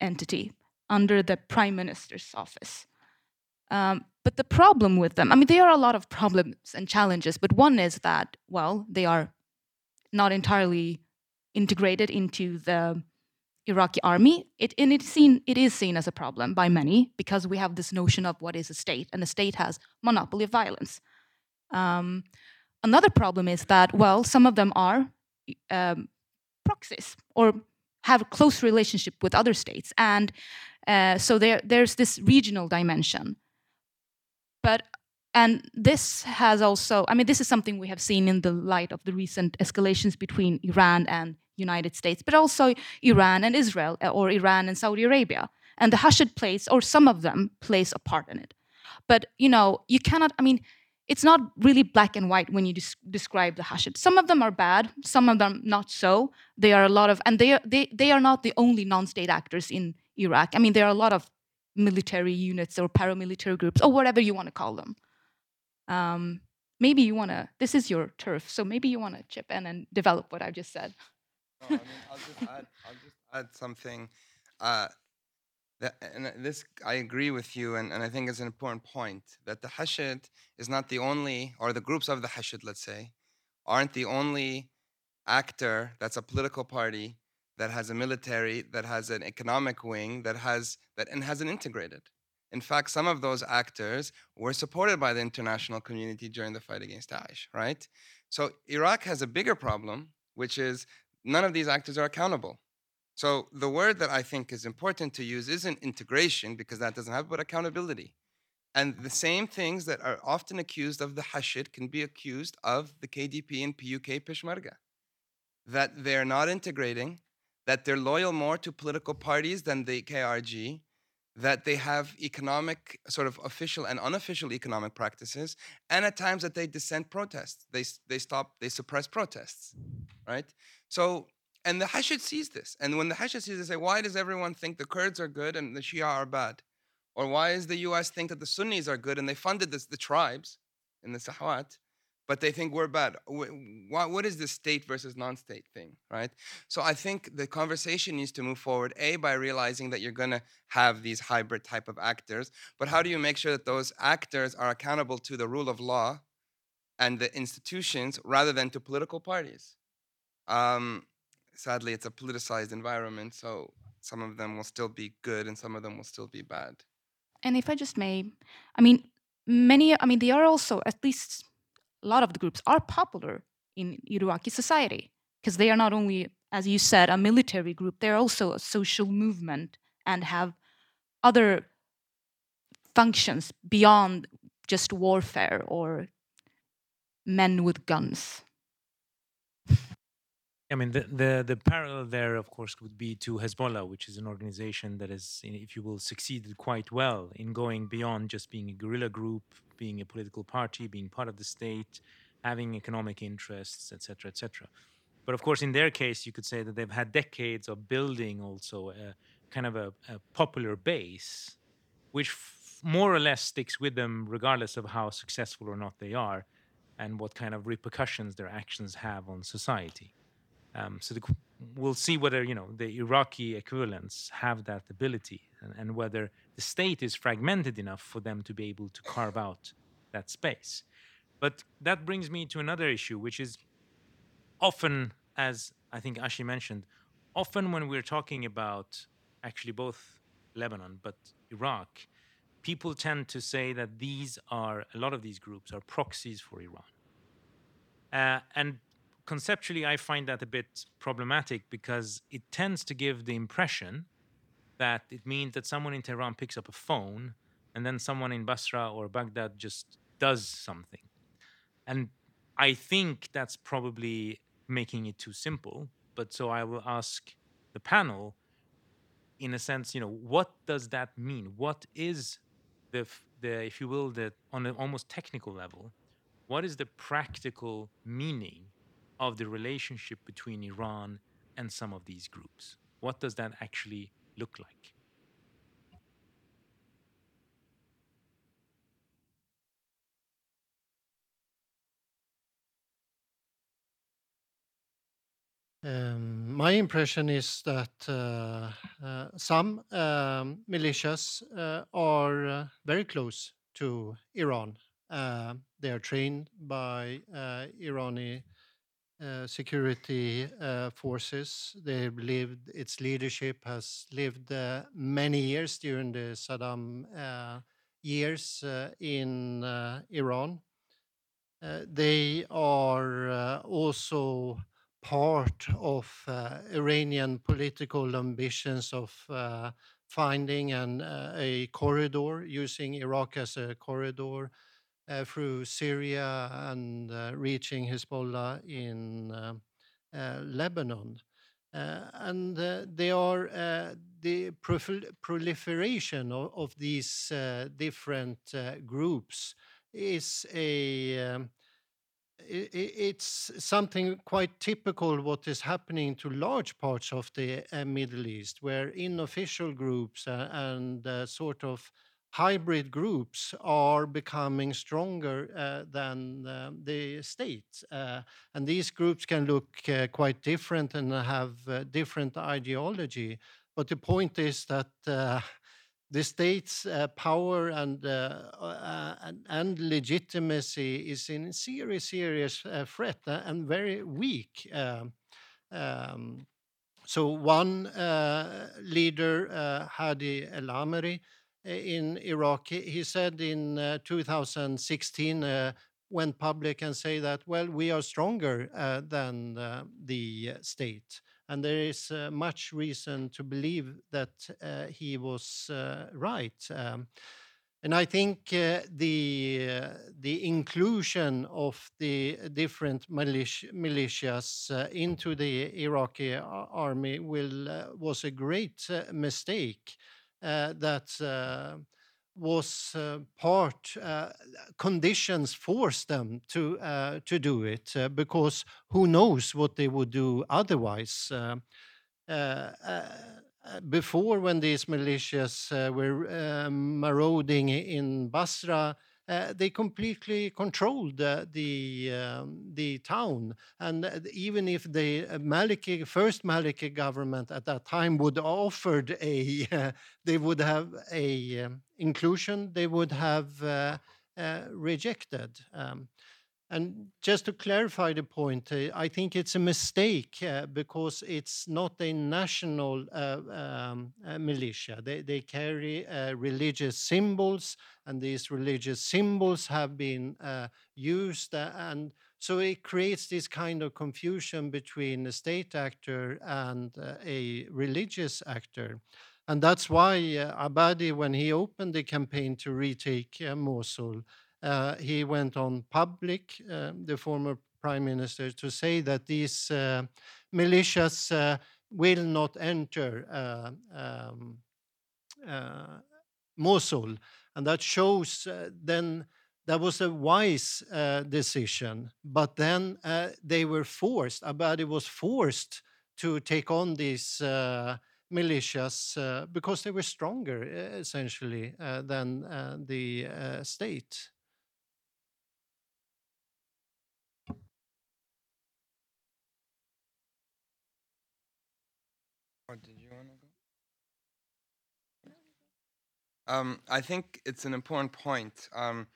entity under the prime minister's office. Um, but the problem with them, I mean, there are a lot of problems and challenges, but one is that, well, they are not entirely integrated into the Iraqi army. It, and it's seen, it is seen as a problem by many because we have this notion of what is a state, and the state has monopoly of violence. Um, another problem is that, well, some of them are um, proxies or have a close relationship with other states, and uh, so there, there's this regional dimension. But and this has also, I mean, this is something we have seen in the light of the recent escalations between Iran and United States, but also Iran and Israel, uh, or Iran and Saudi Arabia. And the Hashid plays, or some of them, plays a part in it. But you know, you cannot. I mean, it's not really black and white when you des- describe the Hashid. Some of them are bad, some of them not so. They are a lot of, and they are, they they are not the only non-state actors in Iraq. I mean, there are a lot of military units or paramilitary groups or whatever you want to call them. Um, maybe you want to. This is your turf, so maybe you want to chip in and develop what I've just said. I mean, I'll just add, I'll just add something. Uh, that, and this, I agree with you, and, and I think it's an important point that the Hashid is not the only, or the groups of the Hashid, let's say, aren't the only actor that's a political party that has a military, that has an economic wing, that has that and has an integrated. In fact, some of those actors were supported by the international community during the fight against Daesh, right? So Iraq has a bigger problem, which is none of these actors are accountable. So the word that I think is important to use isn't integration because that doesn't have, but accountability. And the same things that are often accused of the Hashid can be accused of the KDP and PUK Peshmerga. That they're not integrating, that they're loyal more to political parties than the KRG, that they have economic, sort of official and unofficial economic practices, and at times that they dissent protests. They, they stop, they suppress protests, right? So, and the Hashid sees this. And when the Hashid sees this, they say, why does everyone think the Kurds are good and the Shia are bad? Or why does the US think that the Sunnis are good and they funded this, the tribes in the Sahwat, but they think we're bad? What is this state versus non state thing, right? So I think the conversation needs to move forward, A, by realizing that you're going to have these hybrid type of actors, but how do you make sure that those actors are accountable to the rule of law and the institutions rather than to political parties? Um, sadly, it's a politicized environment, so some of them will still be good and some of them will still be bad. And if I just may, I mean, many, I mean, they are also, at least a lot of the groups are popular in Iraqi society because they are not only, as you said, a military group, they're also a social movement and have other functions beyond just warfare or men with guns. I mean, the, the, the parallel there, of course, would be to Hezbollah, which is an organization that has, if you will, succeeded quite well in going beyond just being a guerrilla group, being a political party, being part of the state, having economic interests, etc., etc. But of course, in their case, you could say that they've had decades of building also a kind of a, a popular base, which f- more or less sticks with them regardless of how successful or not they are, and what kind of repercussions their actions have on society. Um, so the, we'll see whether you know the Iraqi equivalents have that ability, and, and, whether the state is fragmented enough for them to be able to carve out that space. But that brings me to another issue, which is often, as I think Ashi mentioned, often when we're talking about actually both Lebanon but Iraq, people tend to say that these are a lot of these groups are proxies for Iran. Uh, and conceptually, I find that a bit problematic because it tends to give the impression that it means that someone in Tehran picks up a phone and then someone in Basra or Baghdad just does something. And I think that's probably making it too simple. But so I will ask the panel, in a sense, you know, what does that mean? What is the, the if you will, the on an almost technical level, what is the practical meaning of the relationship between Iran and some of these groups. What does that actually look like? Um, my impression is that uh, uh, some um, militias uh, are uh, very close to Iran. Uh, they are trained by uh, Irani uh, security forces. They've lived, its leadership has lived many years during the Saddam years in Iran. they are also part of uh, Iranian political ambitions of uh, finding an, uh, a corridor, using Iraq as a corridor uh, through Syria and uh, reaching Hezbollah in uh, Lebanon. and they are the proliferation of, of these different groups is a um, it's something quite typical what is happening to large parts of the uh, Middle East, where unofficial groups uh, and uh, sort of hybrid groups are becoming stronger uh, than uh, the state. Uh, and these groups can look quite different and have different ideology. But the point is that the state's uh, power and, uh, uh, and, and legitimacy is in serious, serious uh, threat uh, and very weak. Um, um, so one uh, leader, Hadi El in Iraq, he said in 2016 went public and say that well we are stronger than the state and there is uh, much reason to believe that uh, he was uh, right. Um, and I think uh, the uh, the inclusion of the different militia, militias uh, into the Iraqi army will was a great mistake. That was uh, part uh, conditions forced them to uh, to do it uh, because who knows what they would do otherwise uh, uh, before when these militias were marauding in Basra uh, they completely controlled uh, the um, the town, and uh, even if the Maliki first Maliki government at that time would offered a, they would have a um, inclusion, they would have rejected. Um, and just to clarify the point, uh, I think it's a mistake uh, because it's not a national uh, um, militia. They, they carry religious symbols, and these religious symbols have been used. and so it creates this kind of confusion between a state actor and a religious actor. And that's why Abadi, when he opened the campaign to retake Mosul, uh, he went on public, uh, the former prime minister, to say that these uh, militias uh, will not enter uh, um, uh, Mosul. And that shows then that was a wise decision. But then they were forced, Abadi was forced to take on these militias uh, because they were stronger, essentially, uh, than uh, the state. Or did you want to go? Um, I think it's an important point. Um,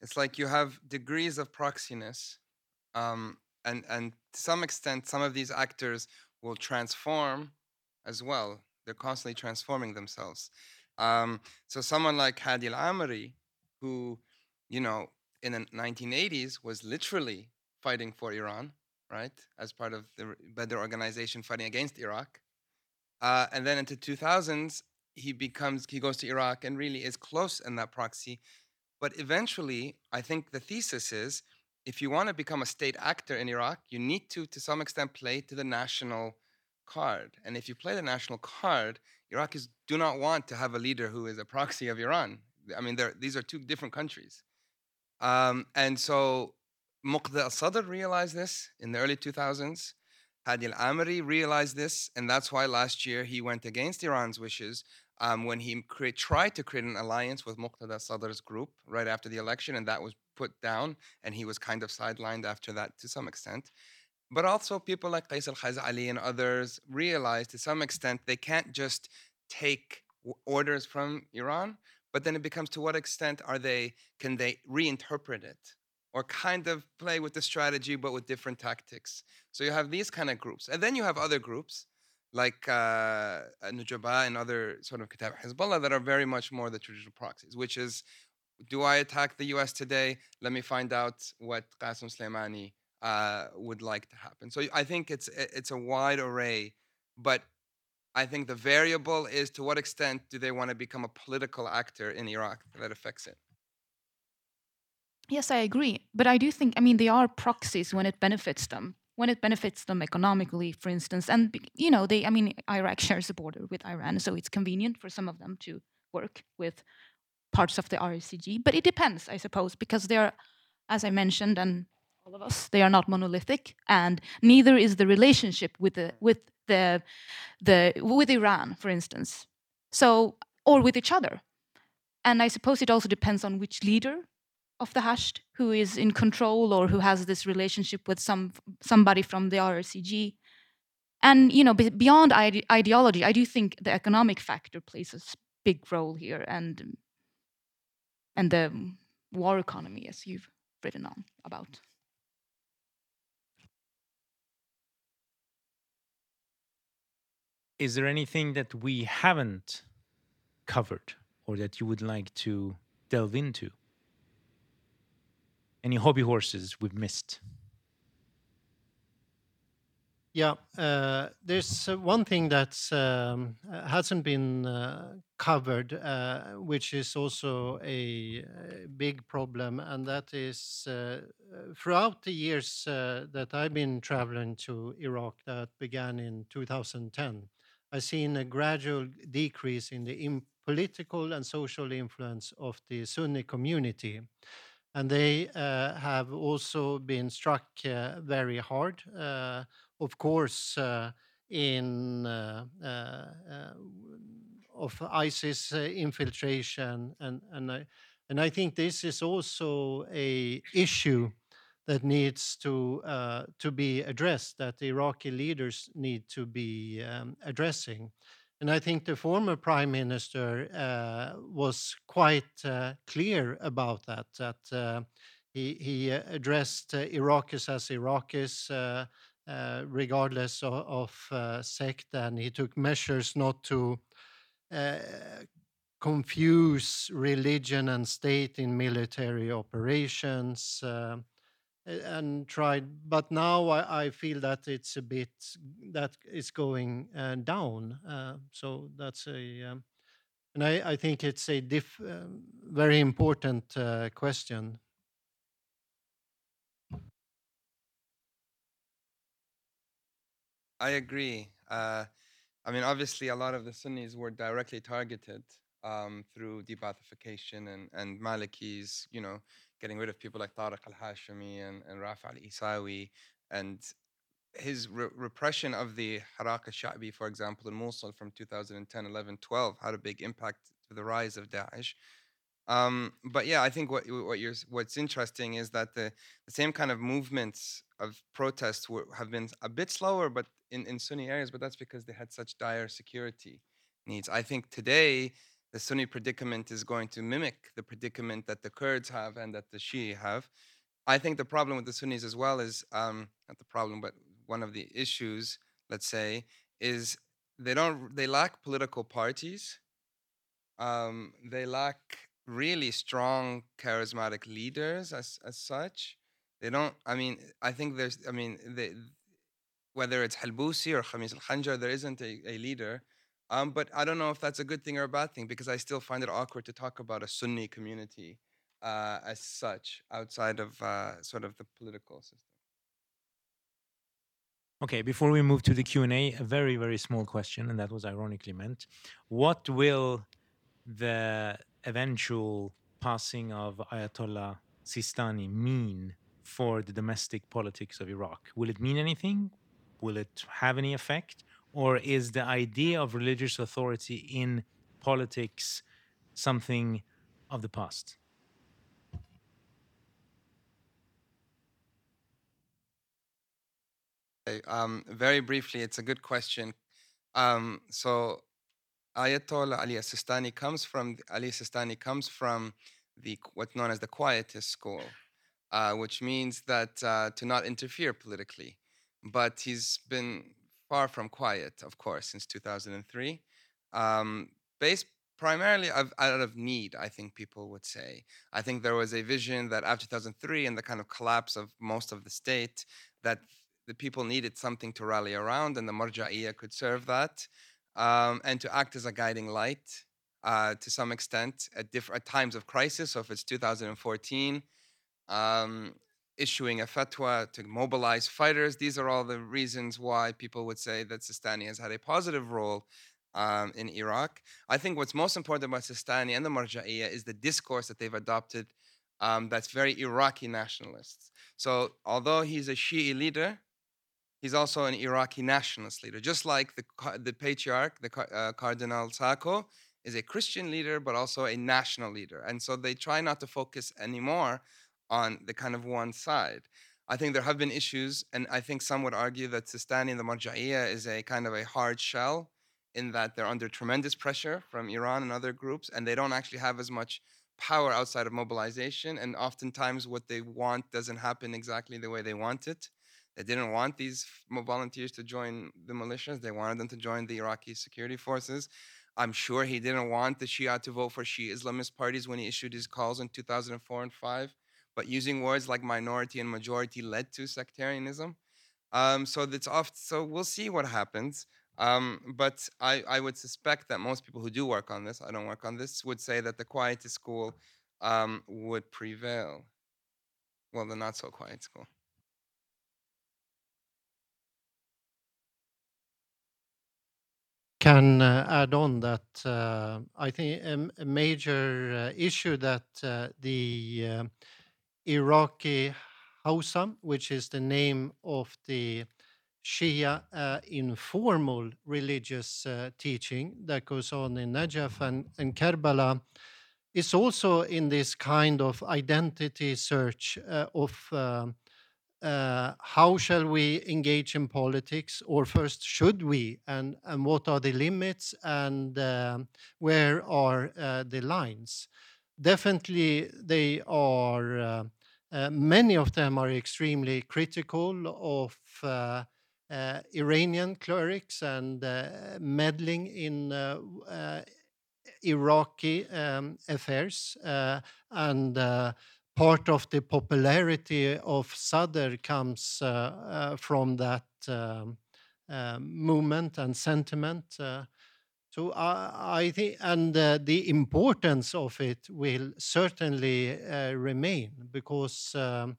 it's like you have degrees of proxiness, um, and and to some extent, some of these actors will transform as well. They're constantly transforming themselves. Um, so someone like Hadi Al-Amiri, who, you know, in the 1980s was literally fighting for Iran, right, as part of the Badr organization fighting against Iraq. Uh, and then into 2000s, he becomes he goes to Iraq and really is close in that proxy. But eventually, I think the thesis is if you want to become a state actor in Iraq, you need to, to some extent, play to the national card. And if you play the national card, Iraqis do not want to have a leader who is a proxy of Iran. I mean, these are two different countries. Um, and so Muqtada al-Sadr realized this in the early 2000s. Hadi al-Amiri realized this, and that's why last year he went against Iran's wishes um, when he cre- tried to create an alliance with Muqtada Sadr's group right after the election, and that was put down, and he was kind of sidelined after that to some extent. But also, people like Qais al Khazali and others realize to some extent they can't just take orders from Iran, but then it becomes to what extent are they can they reinterpret it or kind of play with the strategy but with different tactics. So you have these kind of groups, and then you have other groups like uh, Nujaba and other sort of Kataib Hezbollah that are very much more the traditional proxies, which is do I attack the US today? Let me find out what Qasem Soleimani uh, would like to happen. So I think it's it's a wide array, but I think the variable is to what extent do they want to become a political actor in Iraq that affects it. Yes, I agree, but I do think I mean they are proxies when it benefits them. When it benefits them economically, for instance, and you know they I mean Iraq shares a border with Iran, so it's convenient for some of them to work with parts of the RCG. But it depends, I suppose, because they're, as I mentioned, and all of us, they are not monolithic, and neither is the relationship with the with the the with Iran, for instance. So or with each other. And I suppose it also depends on which leader of the Hashd who is in control or who has this relationship with some somebody from the RCG. And you know, beyond ide ideology, I do think the economic factor plays a big role here, and and the war economy, as you've written on about. Is there anything that we haven't covered or that you would like to delve into? Any hobby horses we've missed? Yeah, uh, there's uh, one thing that um, uh, hasn't been uh, covered, uh, which is also a, a, big problem, and that is uh, throughout the years that I've been traveling to Iraq, that began in 2010, I've seen a gradual decrease in the political and social influence of the Sunni community. And they have also been struck very hard of course, uh, in uh, uh, of ISIS infiltration, and and I, and I think this is also a issue that needs to uh, to be addressed that the Iraqi leaders need to be um, addressing. And I think the former prime minister uh, was quite uh, clear about that. That he he addressed Iraqis as Iraqis. Uh, regardless of, of uh, sect, and he took measures not to uh, confuse religion and state in military operations and tried but now I, I, feel that it's a bit that is going uh, down uh, so that's a um, and I, I, think it's a diff, uh, very important question I agree. Uh, I mean, obviously, a lot of the Sunnis were directly targeted um, through de-Baathification and, and Malikis, you know, getting rid of people like Tariq al-Hashimi and, and Rafi al-Isawi. And his re- repression of the Harak al-Sha'bi, for example, in Mosul from 2010, 11, 12, had a big impact to the rise of Daesh. Um, but yeah, I think what what you're what's interesting is that the, the same kind of movements of protests were, have been a bit slower, but in, in Sunni areas, but that's because they had such dire security needs. I think today the Sunni predicament is going to mimic the predicament that the Kurds have and that the Shia have. I think the problem with the Sunnis as well is um, not the problem, but one of the issues, let's say, is they don't they lack political parties. Um, they lack really strong charismatic leaders as as such. They don't. I mean, I think there's. I mean, they whether it's Halbusi or Khamis al Khanjar, there isn't a, a leader. Um, but I don't know if that's a good thing or a bad thing because I still find it awkward to talk about a Sunni community uh, as such outside of uh, sort of the political system. Okay, before we move to the Q&A, a very, very small question, and that was ironically meant. What will the eventual passing of Ayatollah Sistani mean for the domestic politics of Iraq? Will it mean anything? will it have any effect? Or is the idea of religious authority in politics something of the past? Um, very briefly, it's a good question. Um, so Ayatollah Ali Sistani comes from Ali Sistani comes from the what's known as the Quietist school, uh, which means that uh, to not interfere politically. But he's been far from quiet, of course, since 2003, um, based primarily of, out of need. I think people would say. I think there was a vision that after 2003 and the kind of collapse of most of the state, that the people needed something to rally around, and the Marja'iyya could serve that um, and to act as a guiding light uh, to some extent at different times of crisis. So if it's 2014, um, issuing a fatwa to mobilize fighters, these are all the reasons why people would say that Sistani has had a positive role um, in Iraq. I think what's most important about Sistani and the Marja'iyya is the discourse that they've adopted um, that's very Iraqi nationalists. So although he's a Shi'i leader, he's also an Iraqi nationalist leader, just like the, the patriarch, the uh, Cardinal Sako, is a Christian leader, but also a national leader. And so they try not to focus anymore on the kind of one side. I think there have been issues, and I think some would argue that Sistani and the Marja'iyya is a kind of a hard shell in that they're under tremendous pressure from Iran and other groups, and they don't actually have as much power outside of mobilization. And oftentimes, what they want doesn't happen exactly the way they want it. They didn't want these volunteers to join the militias. They wanted them to join the Iraqi security forces. I'm sure he didn't want the Shia to vote for Shia Islamist parties when he issued his calls in 2004 and 5. But using words like minority and majority led to sectarianism. Um, so that's off. So we'll see what happens. Um, but I, I, would suspect that most people who do work on this, I don't work on this, would say that the quietist school um, would prevail. Well, the not so quiet school. can uh, add on that uh, I think a, a major uh, issue that uh, the uh, Iraqi Hawza, which is the name of the Shia uh, informal religious teaching that goes on in Najaf and, and Karbala, is also in this kind of identity search of uh, how shall we engage in politics, or first, should we, and, and what are the limits, and uh, where are uh, the lines? Definitely, they are, uh, uh, many of them are extremely critical of uh, Iranian clerics and meddling in Iraqi um, affairs and part of the popularity of Sadr comes uh, uh, from that um, uh, movement and sentiment. So I think, and the importance of it will certainly remain because um,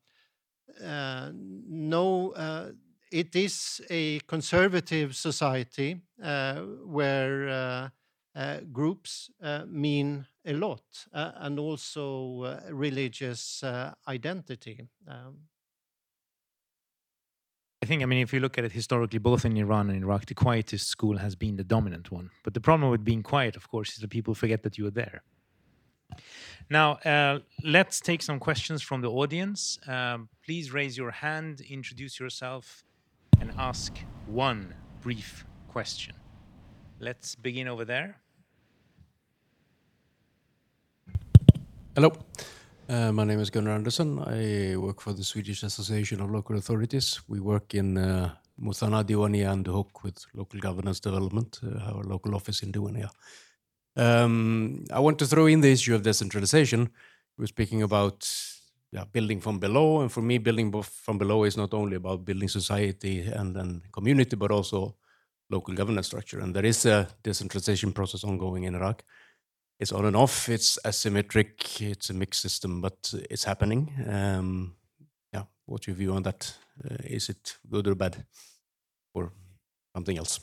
no it is a conservative society uh, where uh, uh, groups mean a lot, uh, and also uh, religious uh, identity. Um, I think, I mean, if you look at it historically, both in Iran and Iraq, the quietist school has been the dominant one. But the problem with being quiet, of course, is that people forget that you are there. Now, uh, let's take some questions from the audience. Um, please raise your hand, introduce yourself, and ask one brief question. Let's begin over there. Hello. Uh, my name is Gunnar Andersson. I work for the Swedish Association of Local Authorities. We work in uh, Muthanna, Diwania, and Duhok with local governance development, uh, our local office in Diwania. Um, I want to throw in the issue of decentralization. We're speaking about yeah, building from below, and for me, building from below is not only about building society and, and community, but also local governance structure. And there is a decentralization process ongoing in Iraq it's on and off. It's asymmetric. It's a mixed system, but it's happening. Um, yeah, what's your view on that? Uh, is it good or bad, or something else?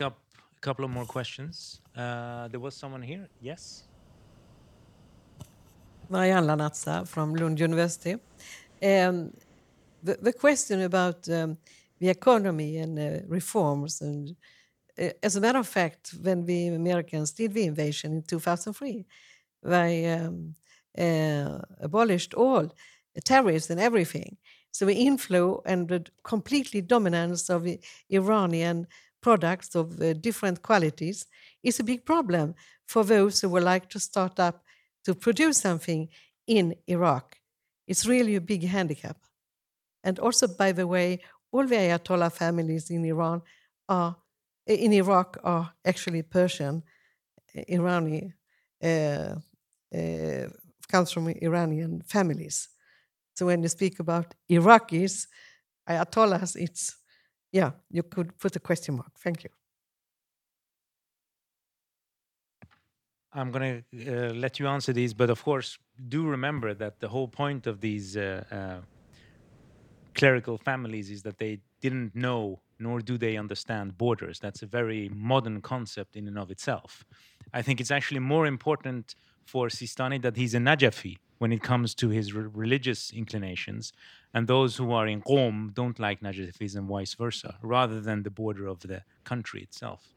Yep, a couple of more questions. Uh, there was someone here. Yes. Marianne Lanatza from Lund University. Um, the, the question about um, the economy and uh, reforms and as a matter of fact, when the Americans did the invasion in 2003, they um, uh, abolished all tariffs and everything. So the inflow and the completely dominance of Iranian products of uh, different qualities is a big problem for those who would like to start up to produce something in Iraq. It's really a big handicap. And also, by the way, all the Ayatollah families in Iran are in Iraq are actually Persian, Iranian, uh, uh, comes from Iranian families. So when you speak about Iraqis, Ayatollahs, it's yeah, you could put a question mark. Thank you. I'm going to uh, let you answer these, but of course, do remember that the whole point of these uh, uh, clerical families is that they didn't know nor do they understand borders. That's a very modern concept in and of itself. I think it's actually more important for Sistani that he's a Najafi when it comes to his re- religious inclinations, and those who are in Qom don't like Najafis and vice versa, rather than the border of the country itself.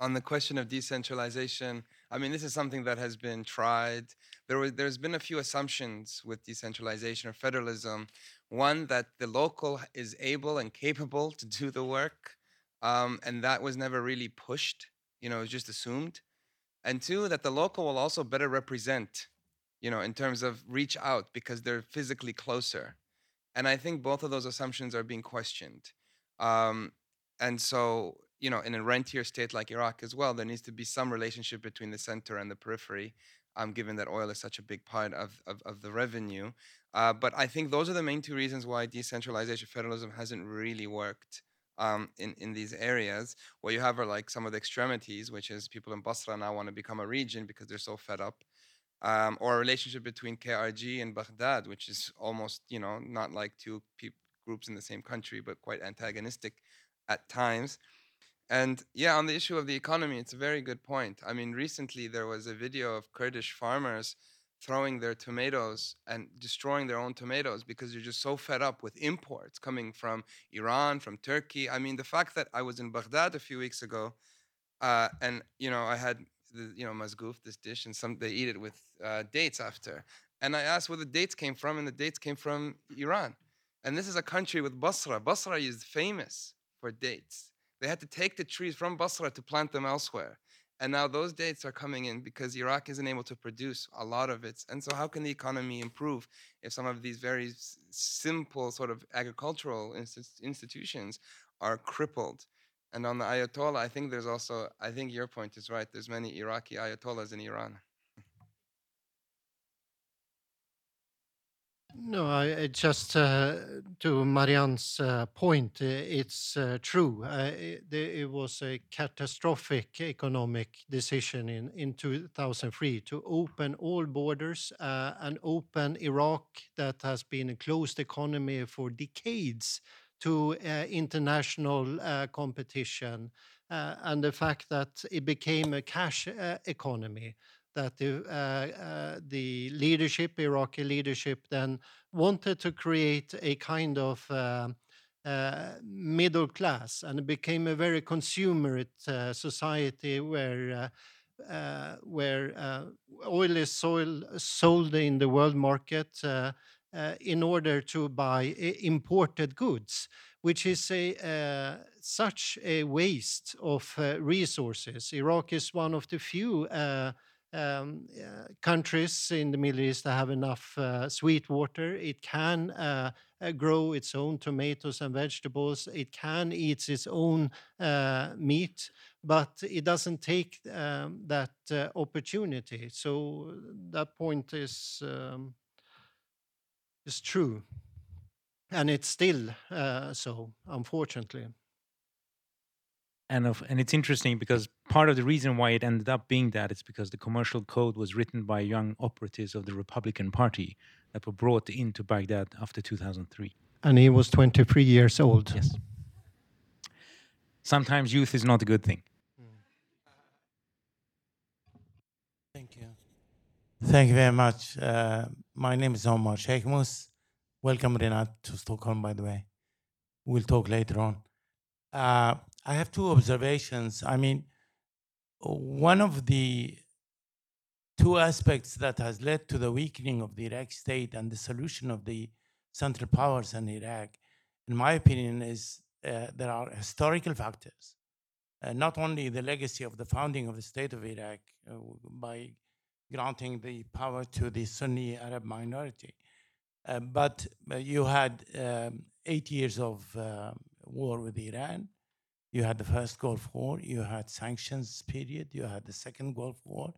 on the question of decentralization, I mean, this is something that has been tried. There was, there's been a few assumptions with decentralization or federalism. One, that the local is able and capable to do the work, um, and that was never really pushed. You know, it was just assumed. And two, that the local will also better represent, you know, in terms of reach out because they're physically closer. And I think both of those assumptions are being questioned. Um, and so you know, in a rentier state like Iraq as well, there needs to be some relationship between the center and the periphery, um, given that oil is such a big part of, of, of the revenue. Uh, but I think those are the main two reasons why decentralization federalism hasn't really worked um, in, in these areas. What you have are like some of the extremities, which is people in Basra now want to become a region because they're so fed up. Um, or a relationship between KRG and Baghdad, which is almost, you know, not like two pe- groups in the same country, but quite antagonistic at times. And yeah, on the issue of the economy, it's a very good point. I mean, recently there was a video of Kurdish farmers throwing their tomatoes and destroying their own tomatoes because they're just so fed up with imports coming from Iran, from Turkey. I mean, the fact that I was in Baghdad a few weeks ago, uh, and you know, I had the, you know mazgouf, this dish, and some they eat it with uh, dates after. And I asked where the dates came from, and the dates came from Iran. And this is a country with Basra. Basra is famous for dates. They had to take the trees from Basra to plant them elsewhere. And now those dates are coming in because Iraq isn't able to produce a lot of it. And so, how can the economy improve if some of these very simple sort of agricultural institutions are crippled? And on the Ayatollah, I think there's also, I think your point is right. There's many Iraqi Ayatollahs in Iran. No, I, just uh, to Marianne's uh, point, uh, it's uh, true. Uh, it, it, was a catastrophic economic decision in, in 2003 to open all borders uh, and open Iraq, that has been a closed economy for decades, to international competition. and the fact that it became a cash economy that the, uh, uh, the leadership, Iraqi leadership, then wanted to create a kind of uh, uh middle class, and it became a very consumerate uh, society where. Uh, where oil is soil, sold in the world market in order to buy imported goods, which is a such a waste of resources. Iraq is one of the few um, uh, countries in the Middle East that have enough uh, sweet water. It can uh, uh, grow its own tomatoes and vegetables. It can eat its own uh, meat, but it doesn't take um, that uh, opportunity. So that point is um, is true, and it's still so, unfortunately and of, and it's interesting because part of the reason why it ended up being that is because the commercial code was written by young operatives of the Republican Party that were brought into Baghdad after 2003. And he was 23 years old. Yes. Sometimes youth is not a good thing. Thank you. Thank you very much. Uh, my name is Omar Sheikhmous. Welcome, Renad, to Stockholm, by the way. We'll talk later on. Uh, I have two observations. I mean, one of the two aspects that has led to the weakening of the Iraqi state and the solution of the central powers in Iraq, in my opinion, is uh, there are historical factors. Uh, not only the legacy of the founding of the state of Iraq uh, by granting the power to the Sunni Arab minority, uh, but uh, you had um, eight years of uh, war with Iran. You had the first Gulf War. You had sanctions period. You had the second Gulf War.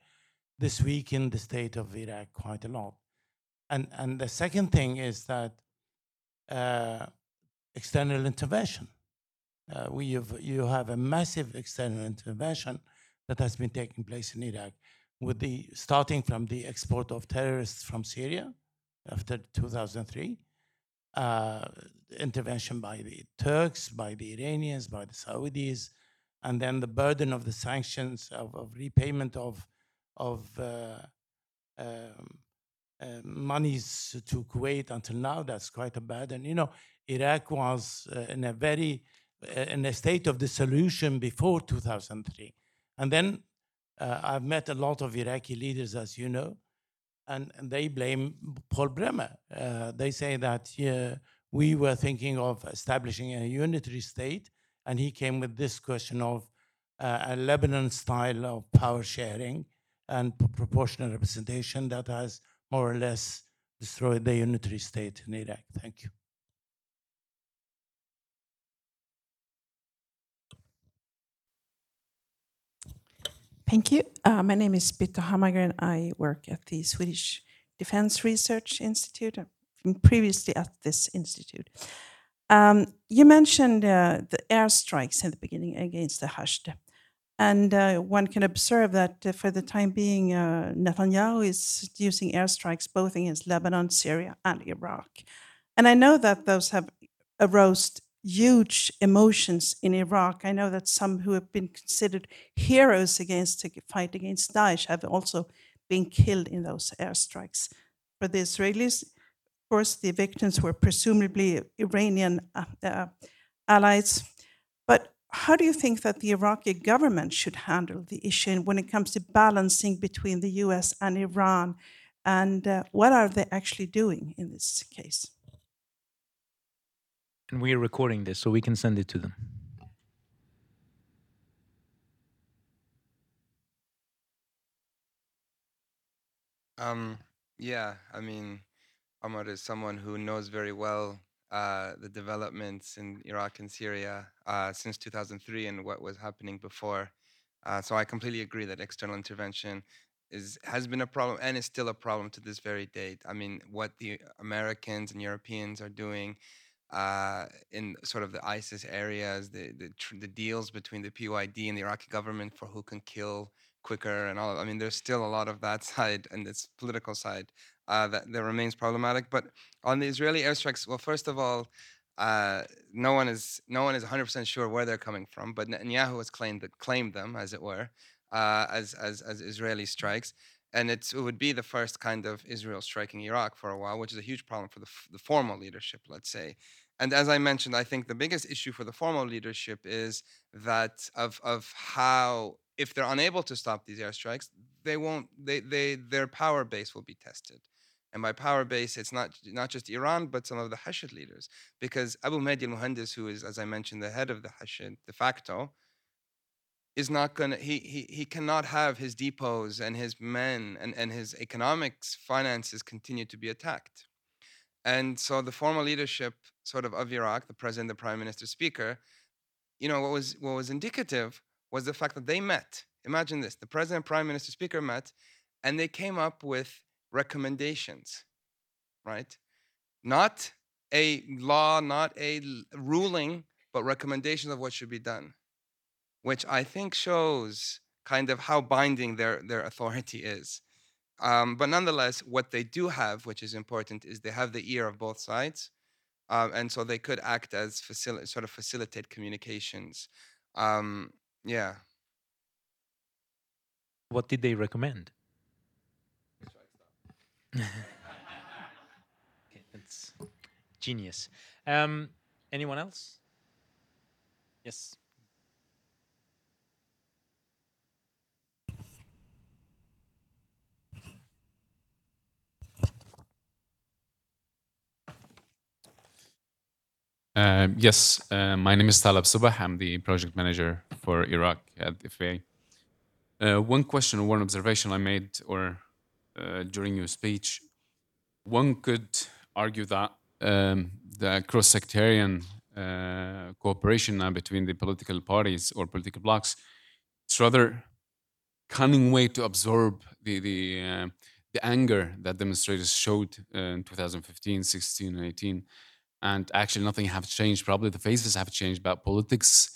This weakened the state of Iraq quite a lot. And and the second thing is that uh, external intervention. Uh, we have you have a massive external intervention that has been taking place in Iraq, with the starting from the export of terrorists from Syria after 2003, uh, intervention by the Turks, by the Iranians, by the Saudis, and then the burden of the sanctions of, of repayment of of uh, um, uh, monies to Kuwait until now. That's quite a burden. You know, Iraq was uh, in a very uh, in a state of dissolution before 2003, and then uh, I've met a lot of Iraqi leaders, as you know, and, they blame Paul Bremer. Uh, they say that we were thinking of establishing a unitary state, and he came with this question of uh, a Lebanon style of power sharing and proportional representation that has more or less destroyed the unitary state in Iraq. Thank you. Thank you. Uh, my name is Bitte Hammargren. I work at the Swedish Defense Research Institute. Been previously at this institute. Um, you mentioned uh, the airstrikes in the beginning against the Hashd. And uh, one can observe that uh, for the time being, uh, Netanyahu is using airstrikes both against Lebanon, Syria, and Iraq. And I know that those have aroused huge emotions in Iraq. I know that some who have been considered heroes against the fight against Daesh have also been killed in those airstrikes. For the Israelis, of course, the victims were presumably Iranian uh, uh, allies. But how do you think that the Iraqi government should handle the issue when it comes to balancing between the US and Iran? And uh, what are they actually doing in this case? And we are recording this, so we can send it to them. Um, yeah, I mean, Omar is someone who knows very well uh, the developments in Iraq and Syria uh, since 2003 and what was happening before. Uh, so I completely agree that external intervention is has been a problem and is still a problem to this very date. I mean, what the Americans and Europeans are doing uh, in sort of the ISIS areas, the the, tr- the deals between the PYD and the Iraqi government for who can kill quicker and all. Of, I mean, there's still a lot of that side and this political side uh, that that remains problematic. But on the Israeli airstrikes, well, first of all. Uh, no one is no one is 100% sure where they're coming from, but Netanyahu has claimed that claimed them, as it were, uh, as as as Israeli strikes and it would be the first kind of Israel striking Iraq for a while, which is a huge problem for the, the formal leadership, let's say. And as I mentioned, I think the biggest issue for the formal leadership is that of of how if they're unable to stop these airstrikes, they won't they they their power base will be tested. And by power base, it's not not just Iran, but some of the Hashid leaders. Because Abu Mahdi al-Muhandis, who is, as I mentioned, the head of the Hashid de facto, is not gonna he he he cannot have his depots and his men and, and his economics finances continue to be attacked. And so the formal leadership sort of of Iraq, the president, the prime minister, speaker, you know, what was what was indicative was the fact that they met. Imagine this: the president, prime minister, speaker met, and they came up with recommendations, right? Not a law, not a ruling, but recommendations of what should be done which I think shows kind of how binding their, their authority is. Um, but nonetheless, what they do have, which is important, is they have the ear of both sides. Uh, and so they could act as facil- sort of facilitate communications. Um, yeah. What did they recommend? okay, that's genius. Um, anyone else? Yes. Uh, yes, uh, my name is Talab Subah. I'm the project manager for Iraq at FBA. Uh, one question or one observation I made or uh, during your speech, one could argue that um, the cross-sectarian uh, cooperation now between the political parties or political blocs, it's rather cunning way to absorb the the the anger that demonstrators showed in 2015, 16, and 18 and actually nothing have changed. Probably the faces have changed, but politics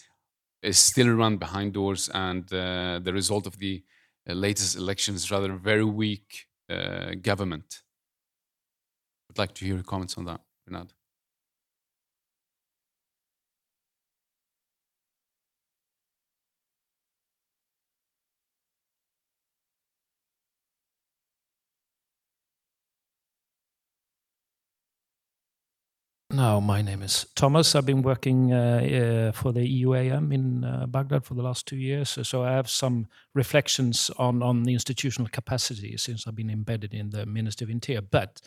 is still run behind doors, and uh, the result of the uh, latest elections is rather very weak uh, government. I'd like to hear your comments on that, Bernard. No, my name is Thomas. I've been working uh, uh, for the EUAM in uh, Baghdad for the last two years. So I have some reflections on, on the institutional capacity since I've been embedded in the Ministry of Interior. But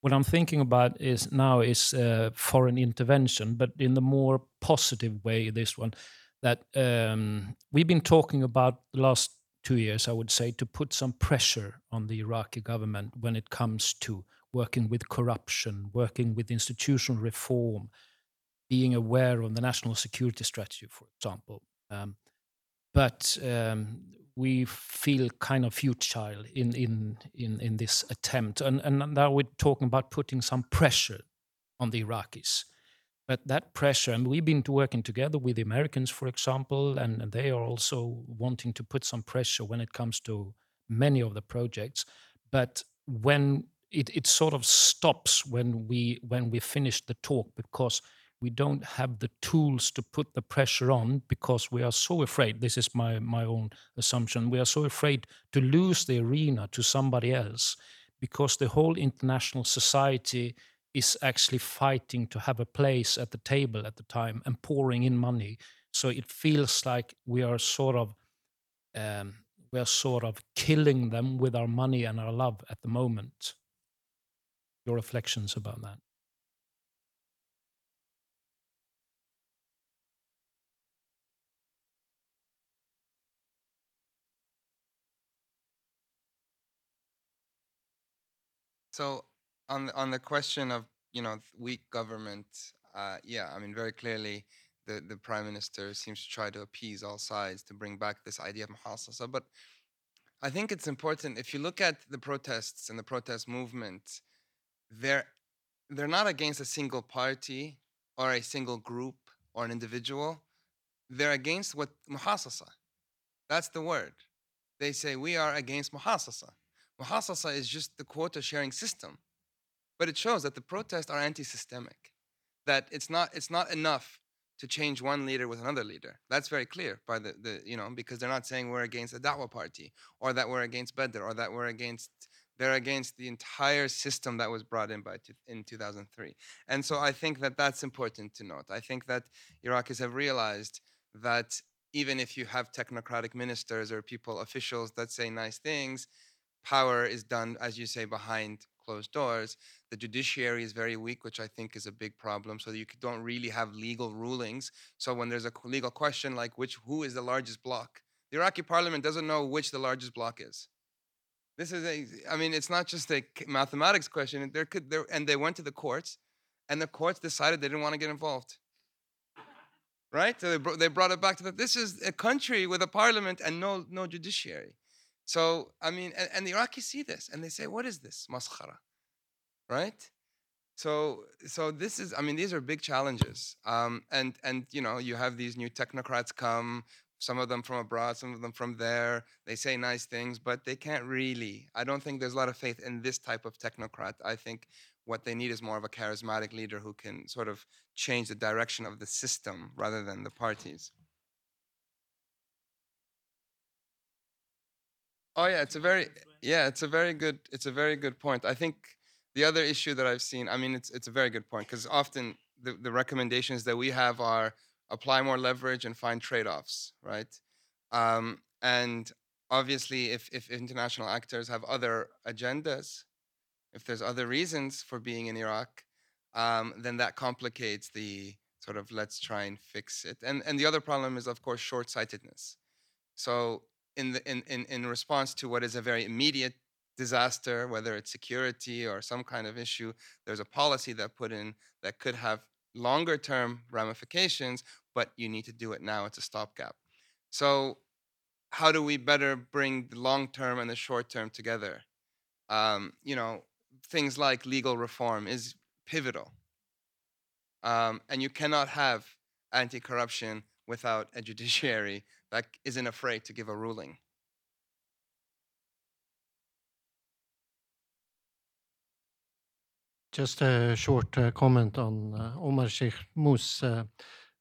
what I'm thinking about is now is uh, foreign intervention, but in the more positive way, this one, that um, we've been talking about the last two years, I would say, to put some pressure on the Iraqi government when it comes to working with corruption, working with institutional reform, being aware of the national security strategy, for example. Um, but um, we feel kind of futile in in in, in this attempt, and and now we're talking about putting some pressure on the Iraqis. But that pressure, and we've been working together with the Americans, for example, and, and they are also wanting to put some pressure when it comes to many of the projects. But when it, it sort of stops when we when we finish the talk because we don't have the tools to put the pressure on because we are so afraid this is my my own assumption we are so afraid to lose the arena to somebody else because the whole international society is actually fighting to have a place at the table at the time and pouring in money. So it feels like we are sort of um, we are sort of killing them with our money and our love at the moment your reflections about that. So on the, on the question of you know weak government, uh, yeah, I mean very clearly the the prime minister seems to try to appease all sides to bring back this idea of muhassasa. But I think it's important if you look at the protests and the protest movement, they're they're not against a single party or a single group or an individual. They're against what muhassasa. That's the word. They say we are against muhassasa. Muhassasa is just the quota sharing system. But it shows that the protests are anti-systemic. That it's not it's not enough to change one leader with another leader. That's very clear by the, the you know, because they're not saying we're against a Dawah party or that we're against Badr or that we're against they're against the entire system that was brought in by in 2003. And so I think that that's important to note. I think that Iraqis have realized that even if you have technocratic ministers or people, officials that say nice things, power is done, as you say, behind closed doors. The judiciary is very weak, which I think is a big problem. So you don't really have legal rulings. So when there's a legal question like which who is the largest bloc, the Iraqi parliament doesn't know which the largest bloc is. This is a, I mean, it's not just a mathematics question. There could, there, and they went to the courts, and the courts decided they didn't want to get involved. Right? So they, brought, they brought it back to that. This is a country with a parliament and no, no judiciary. So, I mean, and, and the Iraqis see this and they say, what is this? Maskhara. Right? So, so this is, I mean, these are big challenges. Um, and, and, you know, you have these new technocrats come some of them from abroad, some of them from there. They say nice things, but they can't really. I don't think there's a lot of faith in this type of technocrat. I think what they need is more of a charismatic leader who can sort of change the direction of the system rather than the parties. Oh yeah, it's a very yeah, it's a very good it's a very good point. I think the other issue that I've seen, I mean, it's it's a very good point because often the, the recommendations that we have are apply more leverage and find trade-offs, right? Um, and obviously, if, if international actors have other agendas, if there's other reasons for being in Iraq, um, then that complicates the sort of let's try and fix it. And and the other problem is of course short-sightedness. So in the in in, in response to what is a very immediate disaster, whether it's security or some kind of issue, there's a policy that put in that could have longer term ramifications, but you need to do it now. It's a stopgap. So how do we better bring the long term and the short term together? Um, you know, things like legal reform is pivotal. Um, and you cannot have anti corruption without a judiciary that isn't afraid to give a ruling. Just a short uh, comment on uh, Omar Sheikh Mou's uh,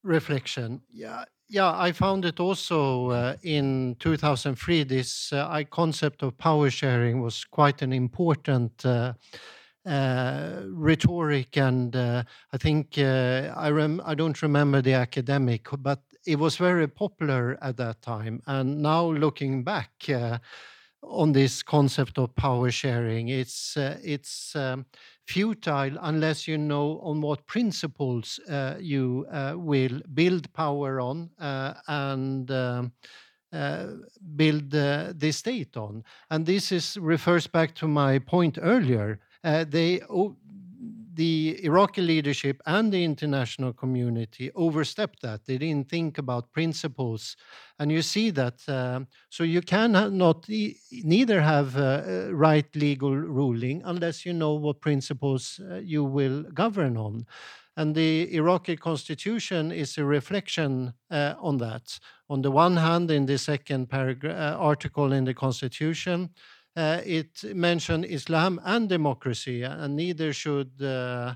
reflection. Yeah, yeah, I found it also uh, in 2003. This uh, concept of power sharing was quite an important uh, rhetoric, and I think I rem- I don't remember the academic, but it was very popular at that time. And now looking back on this concept of power sharing, it's it's um, futile unless you know on what principles uh, you uh, will build power on uh, and um, uh, build the state on. And this is refers back to my point earlier. Uh, they the Iraqi leadership and the international community overstepped that. They didn't think about principles, and you see that. Uh, so you can not e neither have a right legal ruling unless you know what principles uh, you will govern on. And the Iraqi constitution is a reflection uh, on that. On the one hand, in the second uh, article in the constitution, uh, it mentioned Islam and democracy, and neither should. Uh,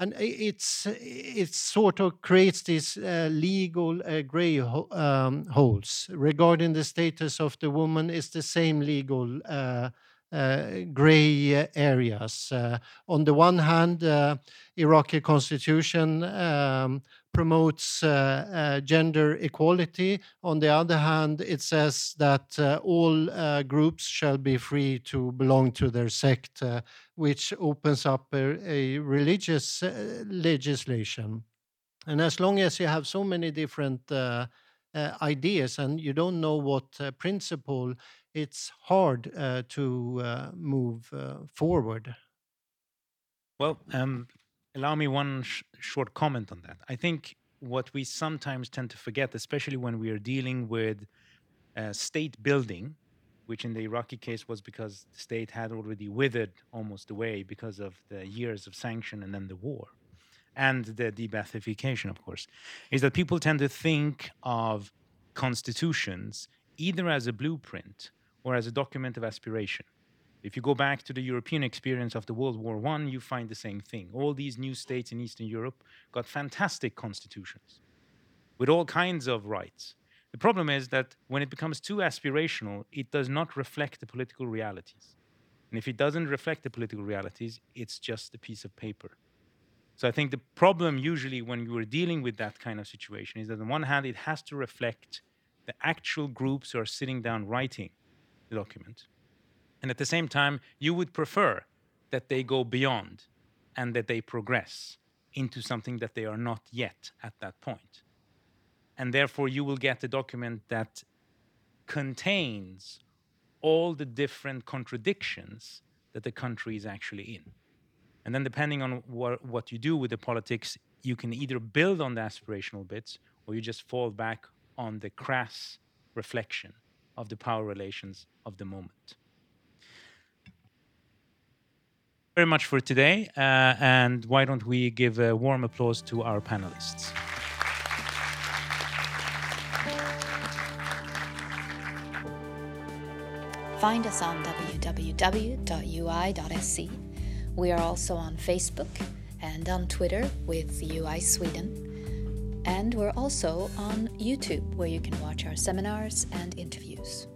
and it's it sort of creates these uh, legal uh, gray ho um, holes regarding the status of the woman. Is the same legal uh, uh, gray areas. on the one hand, Iraqi constitution um, promotes uh, uh, gender equality. On the other hand, it says that uh, all uh, groups shall be free to belong to their sect, uh, which opens up a, a religious uh, legislation. And as long as you have so many different ideas and you don't know what principle, it's hard to move forward. Well, um, allow me one sh- short comment on that. I think what we sometimes tend to forget, especially when we are dealing with uh, state building, which in the Iraqi case was because the state had already withered almost away because of the years of sanction and then the war and the de-Baathification, of course, is that people tend to think of constitutions either as a blueprint or as a document of aspiration. If you go back to the European experience of the World War I, you find the same thing. All these new states in Eastern Europe got fantastic constitutions with all kinds of rights. The problem is that when it becomes too aspirational, it does not reflect the political realities. And if it doesn't reflect the political realities, it's just a piece of paper. So I think the problem usually when you are dealing with that kind of situation is that on one hand, it has to reflect the actual groups who are sitting down writing the document. And at the same time, you would prefer that they go beyond and that they progress into something that they are not yet at that point. And therefore, you will get a document that contains all the different contradictions that the country is actually in. And then, depending on what, what you do with the politics, you can either build on the aspirational bits or you just fall back on the crass reflection of the power relations of the moment. Very much for today. Uh, and why don't we give a warm applause to our panelists? Find us on www.ui.se. We are also on Facebook and on Twitter with UI Sweden. And we're also on YouTube, where you can watch our seminars and interviews.